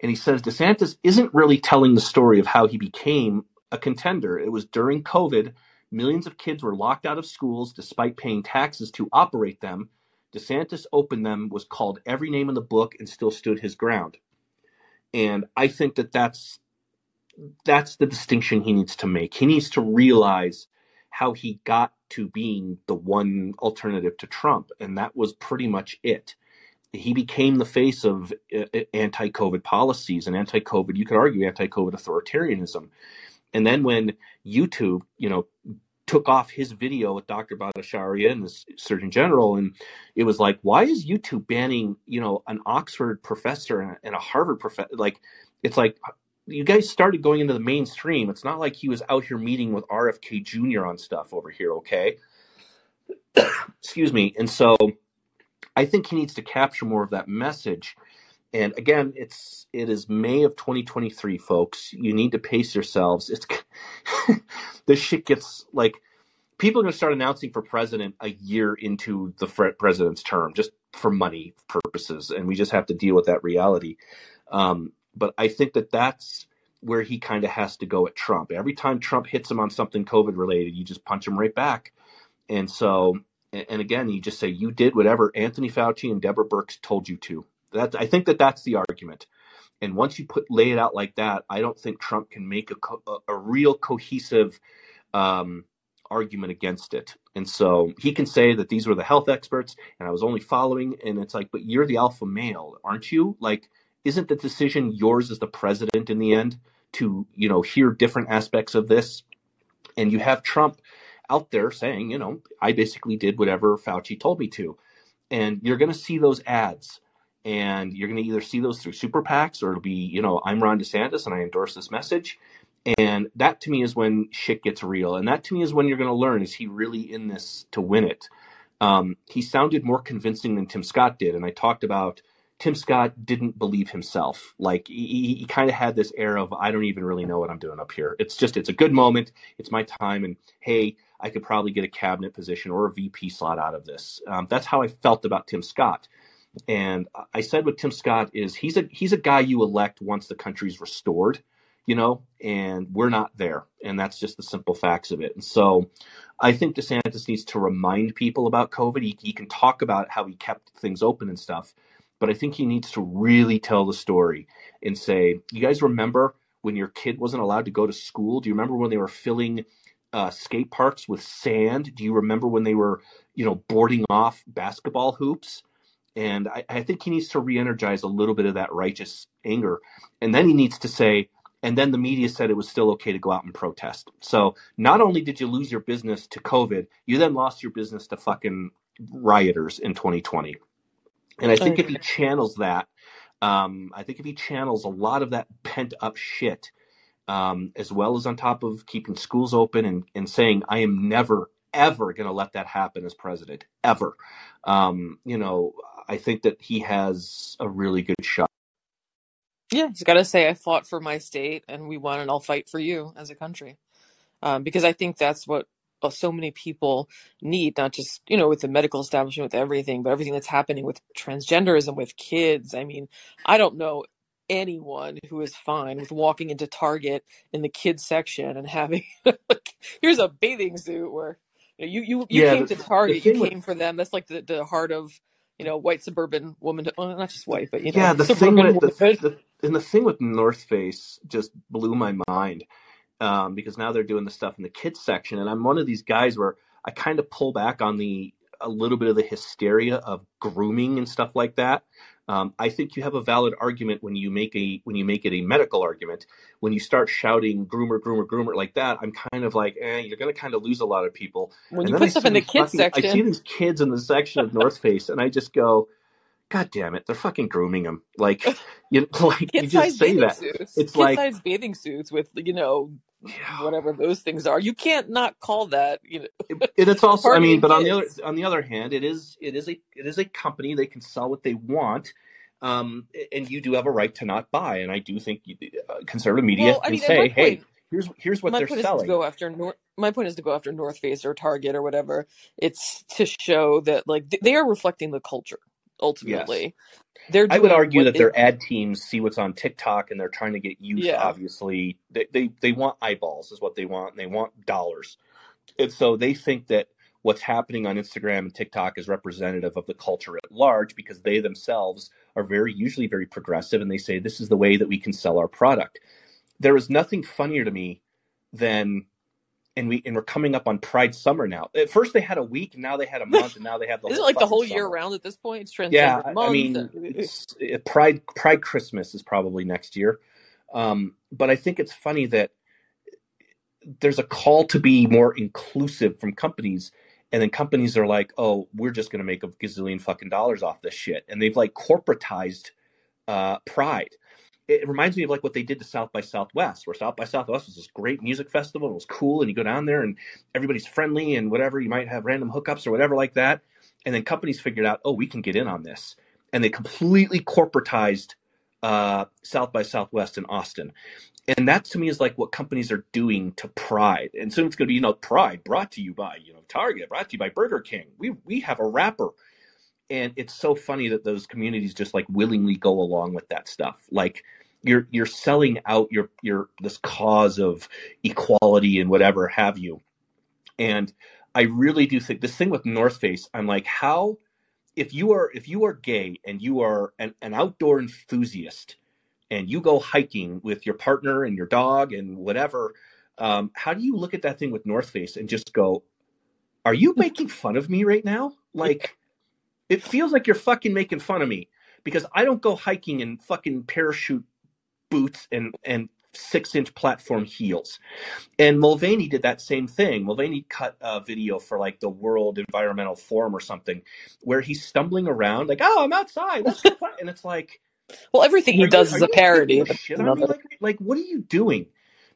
And he says DeSantis isn't really telling the story of how he became a contender. It was during COVID, millions of kids were locked out of schools despite paying taxes to operate them. DeSantis opened them, was called every name in the book, and still stood his ground. And I think that that's that's the distinction he needs to make. He needs to realize how he got to being the one alternative to Trump, and that was pretty much it. He became the face of uh, uh anti COVID policies and anti COVID, you could argue anti COVID authoritarianism. And then when YouTube, you know, took off his video with Dr. Bhattacharya and the Surgeon General, and it was like, why is YouTube banning, you know, an Oxford professor and a Harvard professor? Like, it's like you guys started going into the mainstream. It's not like he was out here meeting with RFK Jr. on stuff over here, okay? Excuse me. And so I think he needs to capture more of that message. And again, it's it is May of 2023, folks. You need to pace yourselves. It's this shit gets like people are going to start announcing for president a year into the president's term just for money purposes, and we just have to deal with that reality. Um, but I think that that's where he kind of has to go at Trump. Every time Trump hits him on something COVID related, you just punch him right back. And so, and again, you just say you did whatever Anthony Fauci and Deborah Birx told you to. That I think that that's the argument. And once you put lay it out like that, I don't think Trump can make a a, a real cohesive um, argument against it. And so he can say that these were the health experts, and I was only following. And it's like, but you're the alpha male, aren't you? Like isn't the decision yours as the president in the end to you know hear different aspects of this? And you have trump out there saying you know i basically did whatever fauci told me to. And you're going to see those ads and you're going to either see those through super pacs or it'll be you know i'm ron desantis and i endorse this message. And that to me is when shit gets real and that to me is when you're going to learn is he really in this to win it? Um, he sounded more convincing than Tim Scott did. And I talked about Tim Scott didn't believe himself. Like he, he kind of had this air of, I don't even really know what I'm doing up here. It's just, it's a good moment. It's my time. And hey, I could probably get a cabinet position or a VP slot out of this. Um, that's how I felt about Tim Scott. And I said with Tim Scott is he's a he's a guy you elect once the country's restored, you know, and we're not there. And that's just the simple facts of it. And so I think DeSantis needs to remind people about COVID. He, he can talk about how he kept things open and stuff, but I think he needs to really tell the story and say, you guys remember when your kid wasn't allowed to go to school? Do you remember when they were filling uh, skate parks with sand? Do you remember when they were, you know, boarding off basketball hoops? And I, I think he needs to re-energize a little bit of that righteous anger. And then he needs to say, and then the media said it was still okay to go out and protest. So not only did you lose your business to COVID, you then lost your business to fucking rioters in 2020. And I think if he channels that, um, I think if he channels a lot of that pent up shit, um, as well as on top of keeping schools open and, and saying, I am never, ever going to let that happen as president, ever. Um, you know, I think that he has a really good shot. Yeah, he's got to say, I fought for my state and we won, and I'll fight for you as a country. Um, because I think that's what Uh, so many people need, not just, you know, with the medical establishment, with everything, but everything that's happening with transgenderism, with kids. I mean, I don't know anyone who is fine with walking into Target in the kids section and having, like, here's a bathing suit where you you you, you Yeah, came to Target, you thing with came for them. That's like the, the heart of you know white suburban woman, well, not just white, but you know, yeah, the thing with the, the and the thing with North Face just blew my mind um, because now they're doing the stuff in the kids section, and I'm one of these guys where I kind of pull back on the a little bit of the hysteria of grooming and stuff like that. Um, I think you have a valid argument when you make a when you make it a medical argument. When you start shouting groomer, groomer, groomer like that, I'm kind of like, eh, you're going to kind of lose a lot of people. When And you put stuff in the kids fucking, I see these kids in the section of North Face, and I just go, God damn it, they're fucking grooming them. Like, you like you just say that. suits, It's like, bathing suits with you know yeah. whatever those things are. You can't not call that you know and it's also i mean but on the other on the other hand it is it is a it is a company they can sell what they want um and you do have a right to not buy and i do think you, uh, conservative media Well, I can mean, my say hey here's here's what they're point selling go after North. My point is to go after North Face or Target or whatever. It's to show that like they are reflecting the culture. Yes Ultimately, they're i would argue that is their ad teams see what's on tiktok and they're trying to get youth yeah. obviously they they, they want eyeballs is what they want and they want dollars and so they think that what's happening on Instagram and TikTok is representative of the culture at large because they themselves are very usually very progressive and they say this is the way that we can sell our product. There is nothing funnier to me than and we and we're coming up on Pride Summer now. At first they had a week and now they had a month and now they have the Isn't it like the whole year summer. round at this point? It's Yeah, transgender I, I mean it's it, Pride Pride Christmas is probably next year. Um, but I think it's funny that there's a call to be more inclusive from companies and then companies are like oh we're just going to make a gazillion fucking dollars off this shit and they've like corporatized uh, pride it reminds me of like what they did to south by southwest where south by southwest was this great music festival. It was cool and you go down there and everybody's friendly and whatever you might have random hookups or whatever like that and then companies figured out oh we can get in on this and they completely corporatized uh, south by southwest in austin. And that to me is like what companies are doing to pride. And soon it's going to be you know pride brought to you by you know target brought to you by burger king. We we have a wrapper and it's so funny that those communities just like willingly go along with that stuff like you're you're selling out your your this cause of equality and whatever have you and i really do think this thing with north face i'm like how if you are if you are gay and you are an, an outdoor enthusiast and you go hiking with your partner and your dog and whatever, um, how do you look at that thing with North Face and just go, "Are you making fun of me right now?" Like, it feels like you're fucking making fun of me because I don't go hiking in fucking parachute boots and and six inch platform heels. And Mulvaney did that same thing. Mulvaney cut a video for like the World Environmental Forum or something, where he's stumbling around like, "Oh, I'm outside. And it's like Well, everything he are you does is a parody taking of a shit on me? Like like what are you doing?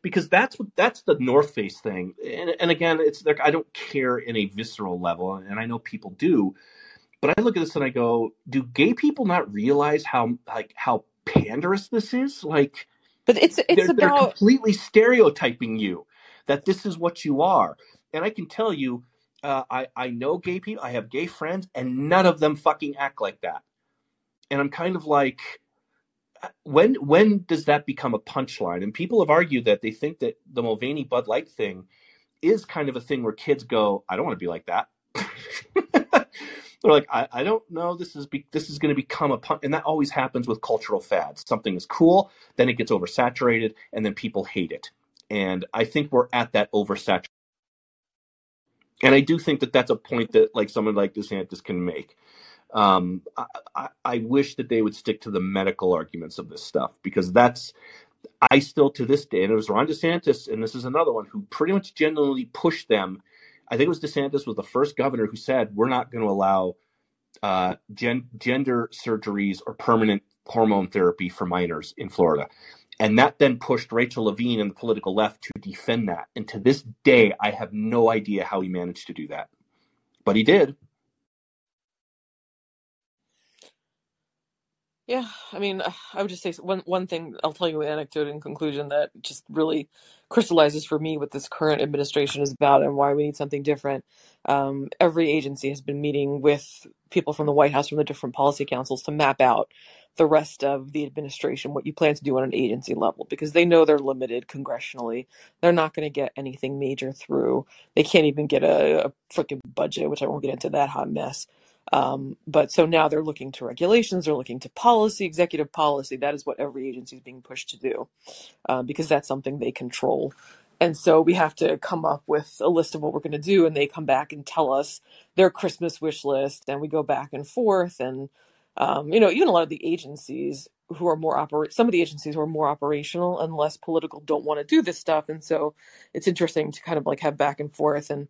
because that's what that's the North Face thing. And, and again, it's like I don't care in a visceral level, and I know people do, but I look at this and I go, do gay people not realize how like how panderous this is? Like, but it's it's they're, they're about completely stereotyping you that this is what you are. And I can tell you, uh, I I know gay people. I have gay friends, and none of them fucking act like that. And I'm kind of like, uh, when when does that become a punchline? And people have argued that they think that the Mulvaney Bud Light thing is kind of a thing where kids go, I don't want to be like that. They're like, I, I don't know. This is be, this is going to become a pun, and that always happens with cultural fads. Something is cool, then it gets oversaturated, and then people hate it. And I think we're at that oversaturation. And I do think that that's a point that like someone like DeSantis can make. Um, I, I, I wish that they would stick to the medical arguments of this stuff because that's I still to this day, and it was Ron DeSantis, and this is another one who pretty much genuinely pushed them. I think it was DeSantis was the first governor who said we're not going to allow uh, gen- gender surgeries or permanent hormone therapy for minors in Florida. And that then pushed Rachel Levine and the political left to defend that. And to this day, I have no idea how he managed to do that. But he did. Yeah, I mean, uh, I would just say one one thing. I'll tell you an anecdote in conclusion that just really crystallizes for me what this current administration is about and why we need something different. Um, every agency has been meeting with people from the White House, from the different policy councils, to map out the rest of the administration, what you plan to do on an agency level, because they know they're limited congressionally. They're not going to get anything major through. They can't even get a, a freaking budget, which I won't get into that hot mess. Um, but so now they're looking to regulations, they're looking to policy, executive policy. That is what every agency is being pushed to do uh, because that's something they control. And so we have to come up with a list of what we're going to do, and they come back and tell us their Christmas wish list, and we go back and forth. And um, you know, even a lot of the agencies who are more operate, some of the agencies who are more operational and less political don't want to do this stuff. And so it's interesting to kind of like have back and forth and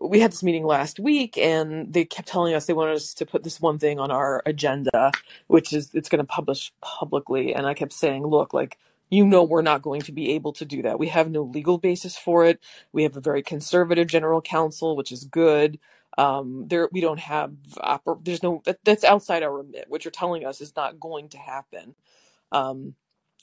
we had this meeting last week and they kept telling us they wanted us to put this one thing on our agenda which is it's going to publish publicly. And i kept saying look like you know we're not going to be able to do that. We have no legal basis for it. We have a very conservative general counsel which is good. Um there we don't have oper- there's no that, that's outside our remit. What you're telling us is not going to happen. Um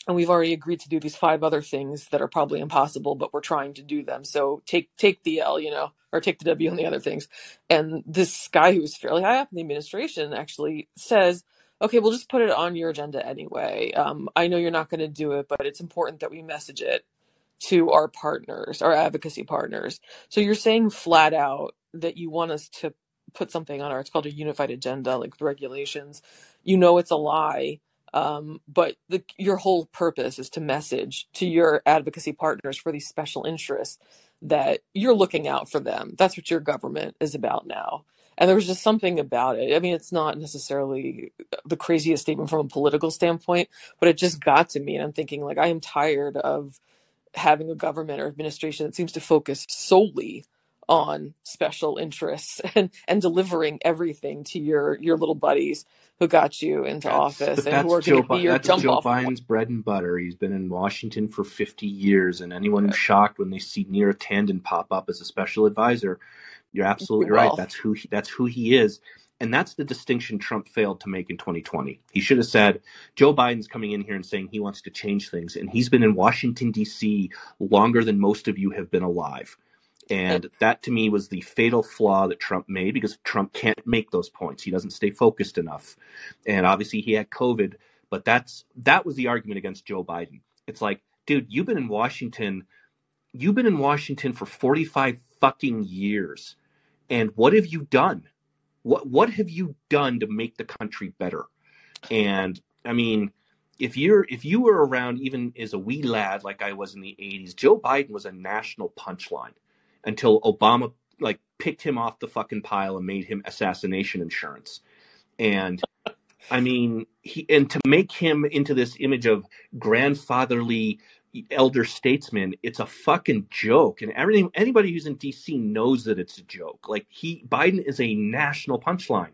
and we've already agreed to do these five other things that are probably impossible, but we're trying to do them. So take take the L, you know, or take the W on the other things. And this guy who's fairly high up in the administration actually says, "Okay, we'll just put it on your agenda anyway. Um, I know you're not going to do it, but it's important that we message it to our partners, our advocacy partners. So you're saying flat out that you want us to put something on our it's called a unified agenda, like the regulations. You know it's a lie." Um, but the, your whole purpose is to message to your advocacy partners for these special interests that you're looking out for them. That's what your government is about now. And there was just something about it. I mean, it's not necessarily the craziest statement from a political standpoint, but it just got to me. And I'm thinking, like, I am tired of having a government or administration that seems to focus solely on special interests and, and delivering everything to your, your little buddies who got you into That's office and who are going to be your that's jump Joe off Biden's bread and butter. He's been in Washington for 50 years, and anyone who's shocked when they see Neera Tanden pop up as a special advisor, you're absolutely right. That's who he, that's who he is. And that's the distinction Trump failed to make in 2020. He should have said, Joe Biden's coming in here and saying he wants to change things. And he's been in Washington, D.C. longer than most of you have been alive. And that to me was the fatal flaw that Trump made because Trump can't make those points. He doesn't stay focused enough. And obviously he had COVID, but that's that was the argument against Joe Biden. It's like, dude, you've been in Washington, you've been in Washington for 45 fucking years. And what have you done? What what have you done to make the country better? And I mean, if you're if you were around even as a wee lad like I was in the 80s, Joe Biden was a national punchline until Obama like picked him off the fucking pile and made him assassination insurance. And I mean, he and to make him into this image of grandfatherly elder statesman, it's a fucking joke. And everything anybody who's in DC knows that it's a joke. Like he Biden is a national punchline.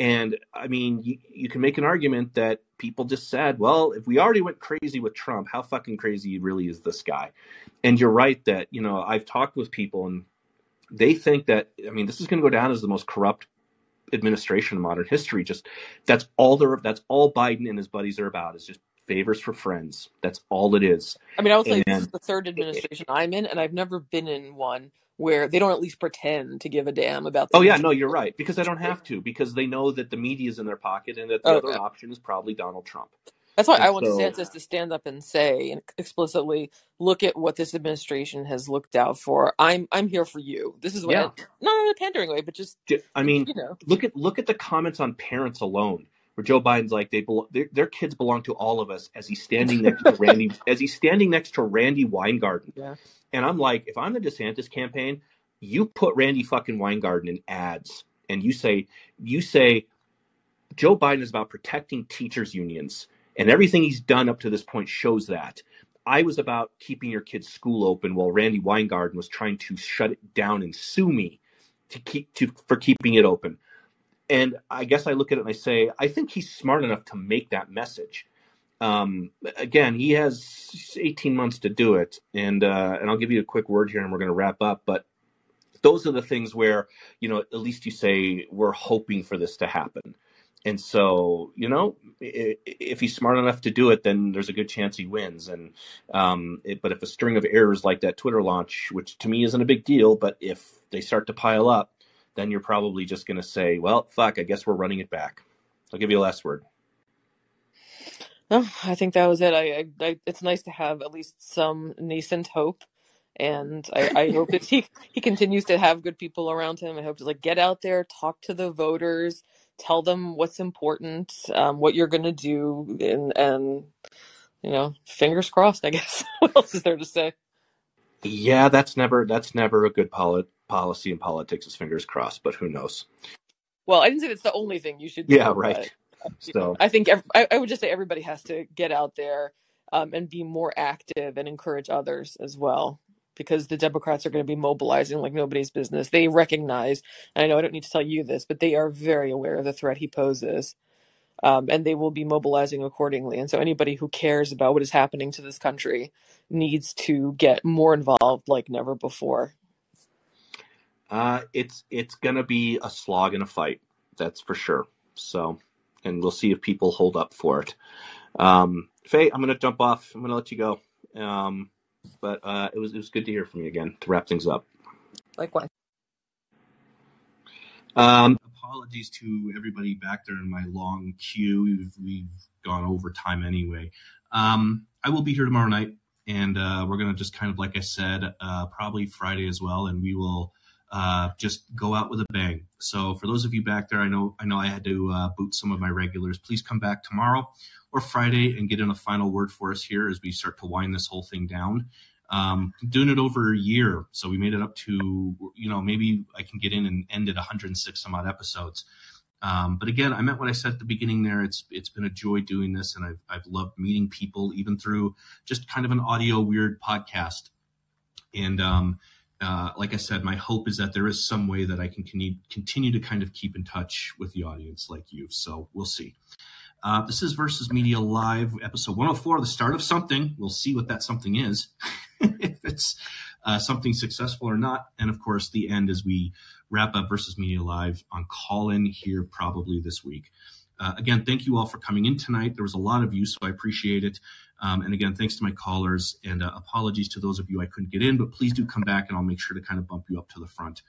And I mean, you, you can make an argument that people just said, well, if we already went crazy with Trump, how fucking crazy really is this guy? And you're right that, you know, I've talked with people and they think that, I mean, this is going to go down as the most corrupt administration in modern history. Just that's all they're, that's all Biden and his buddies are about is just favors for friends. That's all it is. I mean, I will tell you, this is the third administration I'm in, and I've never been in one where they don't at least pretend to give a damn about the oh yeah, no, you're right because they don't have to because they know that the media is in their pocket and that the Oh, other yeah. option is probably Donald Trump. That's why And I want so DeSantis to stand up and say and explicitly, look at what this administration has looked out for. I'm I'm here for you. This is what yeah, not in a pandering way, but just I mean, you know. look at look at the comments on parents alone, where Joe Biden's like they belo- their, their kids belong to all of us as he's standing next to Randi as he's standing next to Randi Weingarten, Yeah. and I'm like, if I'm the DeSantis campaign, you put Randi fucking Weingarten in ads, and you say you say Joe Biden is about protecting teachers unions, and everything he's done up to this point shows that. I was about keeping your kid's school open while Randi Weingarten was trying to shut it down and sue me to keep to for keeping it open. And I guess I look at it and I say, I think he's smart enough to make that message. Um, again, he has 18 months to do it, and uh, and I'll give you a quick word here, and we're going to wrap up. But those are the things where you know at least you say we're hoping for this to happen. And so, you know, if he's smart enough to do it, then there's a good chance he wins. And um, it, but if a string of errors like that Twitter launch, which to me isn't a big deal, but if they start to pile up, then you're probably just going to say, well, fuck, I guess we're running it back. I'll give you a last word. No, I think that was it. I, I, I it's nice to have at least some nascent hope, and I, I hope that he he continues to have good people around him. I hope to like get out there, talk to the voters, tell them what's important, um, what you're gonna do, and and you know, fingers crossed. I guess what else is there to say? Yeah, that's never that's never a good poli- policy and politics. Is fingers crossed, but who knows? Well, I didn't say that's the only thing you should do. Yeah, right. So I think ev- I, I would just say everybody has to get out there um, and be more active and encourage others as well. Because the Democrats are going to be mobilizing like nobody's business. They recognize, and I know I don't need to tell you this, but they are very aware of the threat he poses, um, and they will be mobilizing accordingly. And so, anybody who cares about what is happening to this country needs to get more involved like never before. Uh, it's it's gonna be a slog and a fight. That's for sure. So, and we'll see if people hold up for it. Um, Faye, I'm gonna jump off. I'm gonna let you go. Um, but uh, it was it was good to hear from you again to wrap things up. Likewise. Um, Apologies to everybody back there in my long queue. We've, we've gone over time anyway. Um, I will be here tomorrow night, and uh, we're going to just kind of, like I said, uh, probably Friday as well, and we will uh, just go out with a bang. So for those of you back there, I know I know I had to uh, boot some of my regulars. Please come back tomorrow or Friday and get in a final word for us here as we start to wind this whole thing down. Um, doing it over a year, so we made it up to you know maybe I can get in and end at 106 some odd episodes. Um, but again, I meant what I said at the beginning there. It's it's been a joy doing this, and I've I've loved meeting people, even through just kind of an audio weird podcast. And um, uh, like I said, my hope is that there is some way that I can continue, to kind of keep in touch with the audience like you. So we'll see. Uh, this is Versus Media Live, episode 104, the start of something. We'll see what that something is, if it's uh, something successful or not. And of course, the end as we wrap up Versus Media Live on Callin here probably this week. Uh, again, thank you all for coming in tonight. There was a lot of you, so I appreciate it. Um, and again, thanks to my callers and uh, apologies to those of you I couldn't get in, but please do come back and I'll make sure to kind of bump you up to the front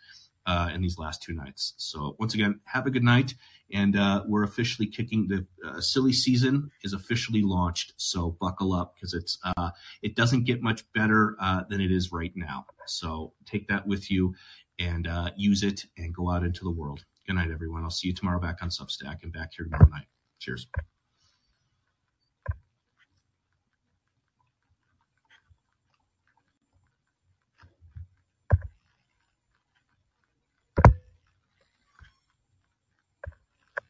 uh, in these last two nights. So once again, have a good night. And uh, we're officially kicking the uh, silly season is officially launched. So buckle up because it's uh, it doesn't get much better than it is right now. So take that with you and use it and go out into the world. Good night, everyone. I'll see you tomorrow back on Substack and back here tomorrow night. Cheers.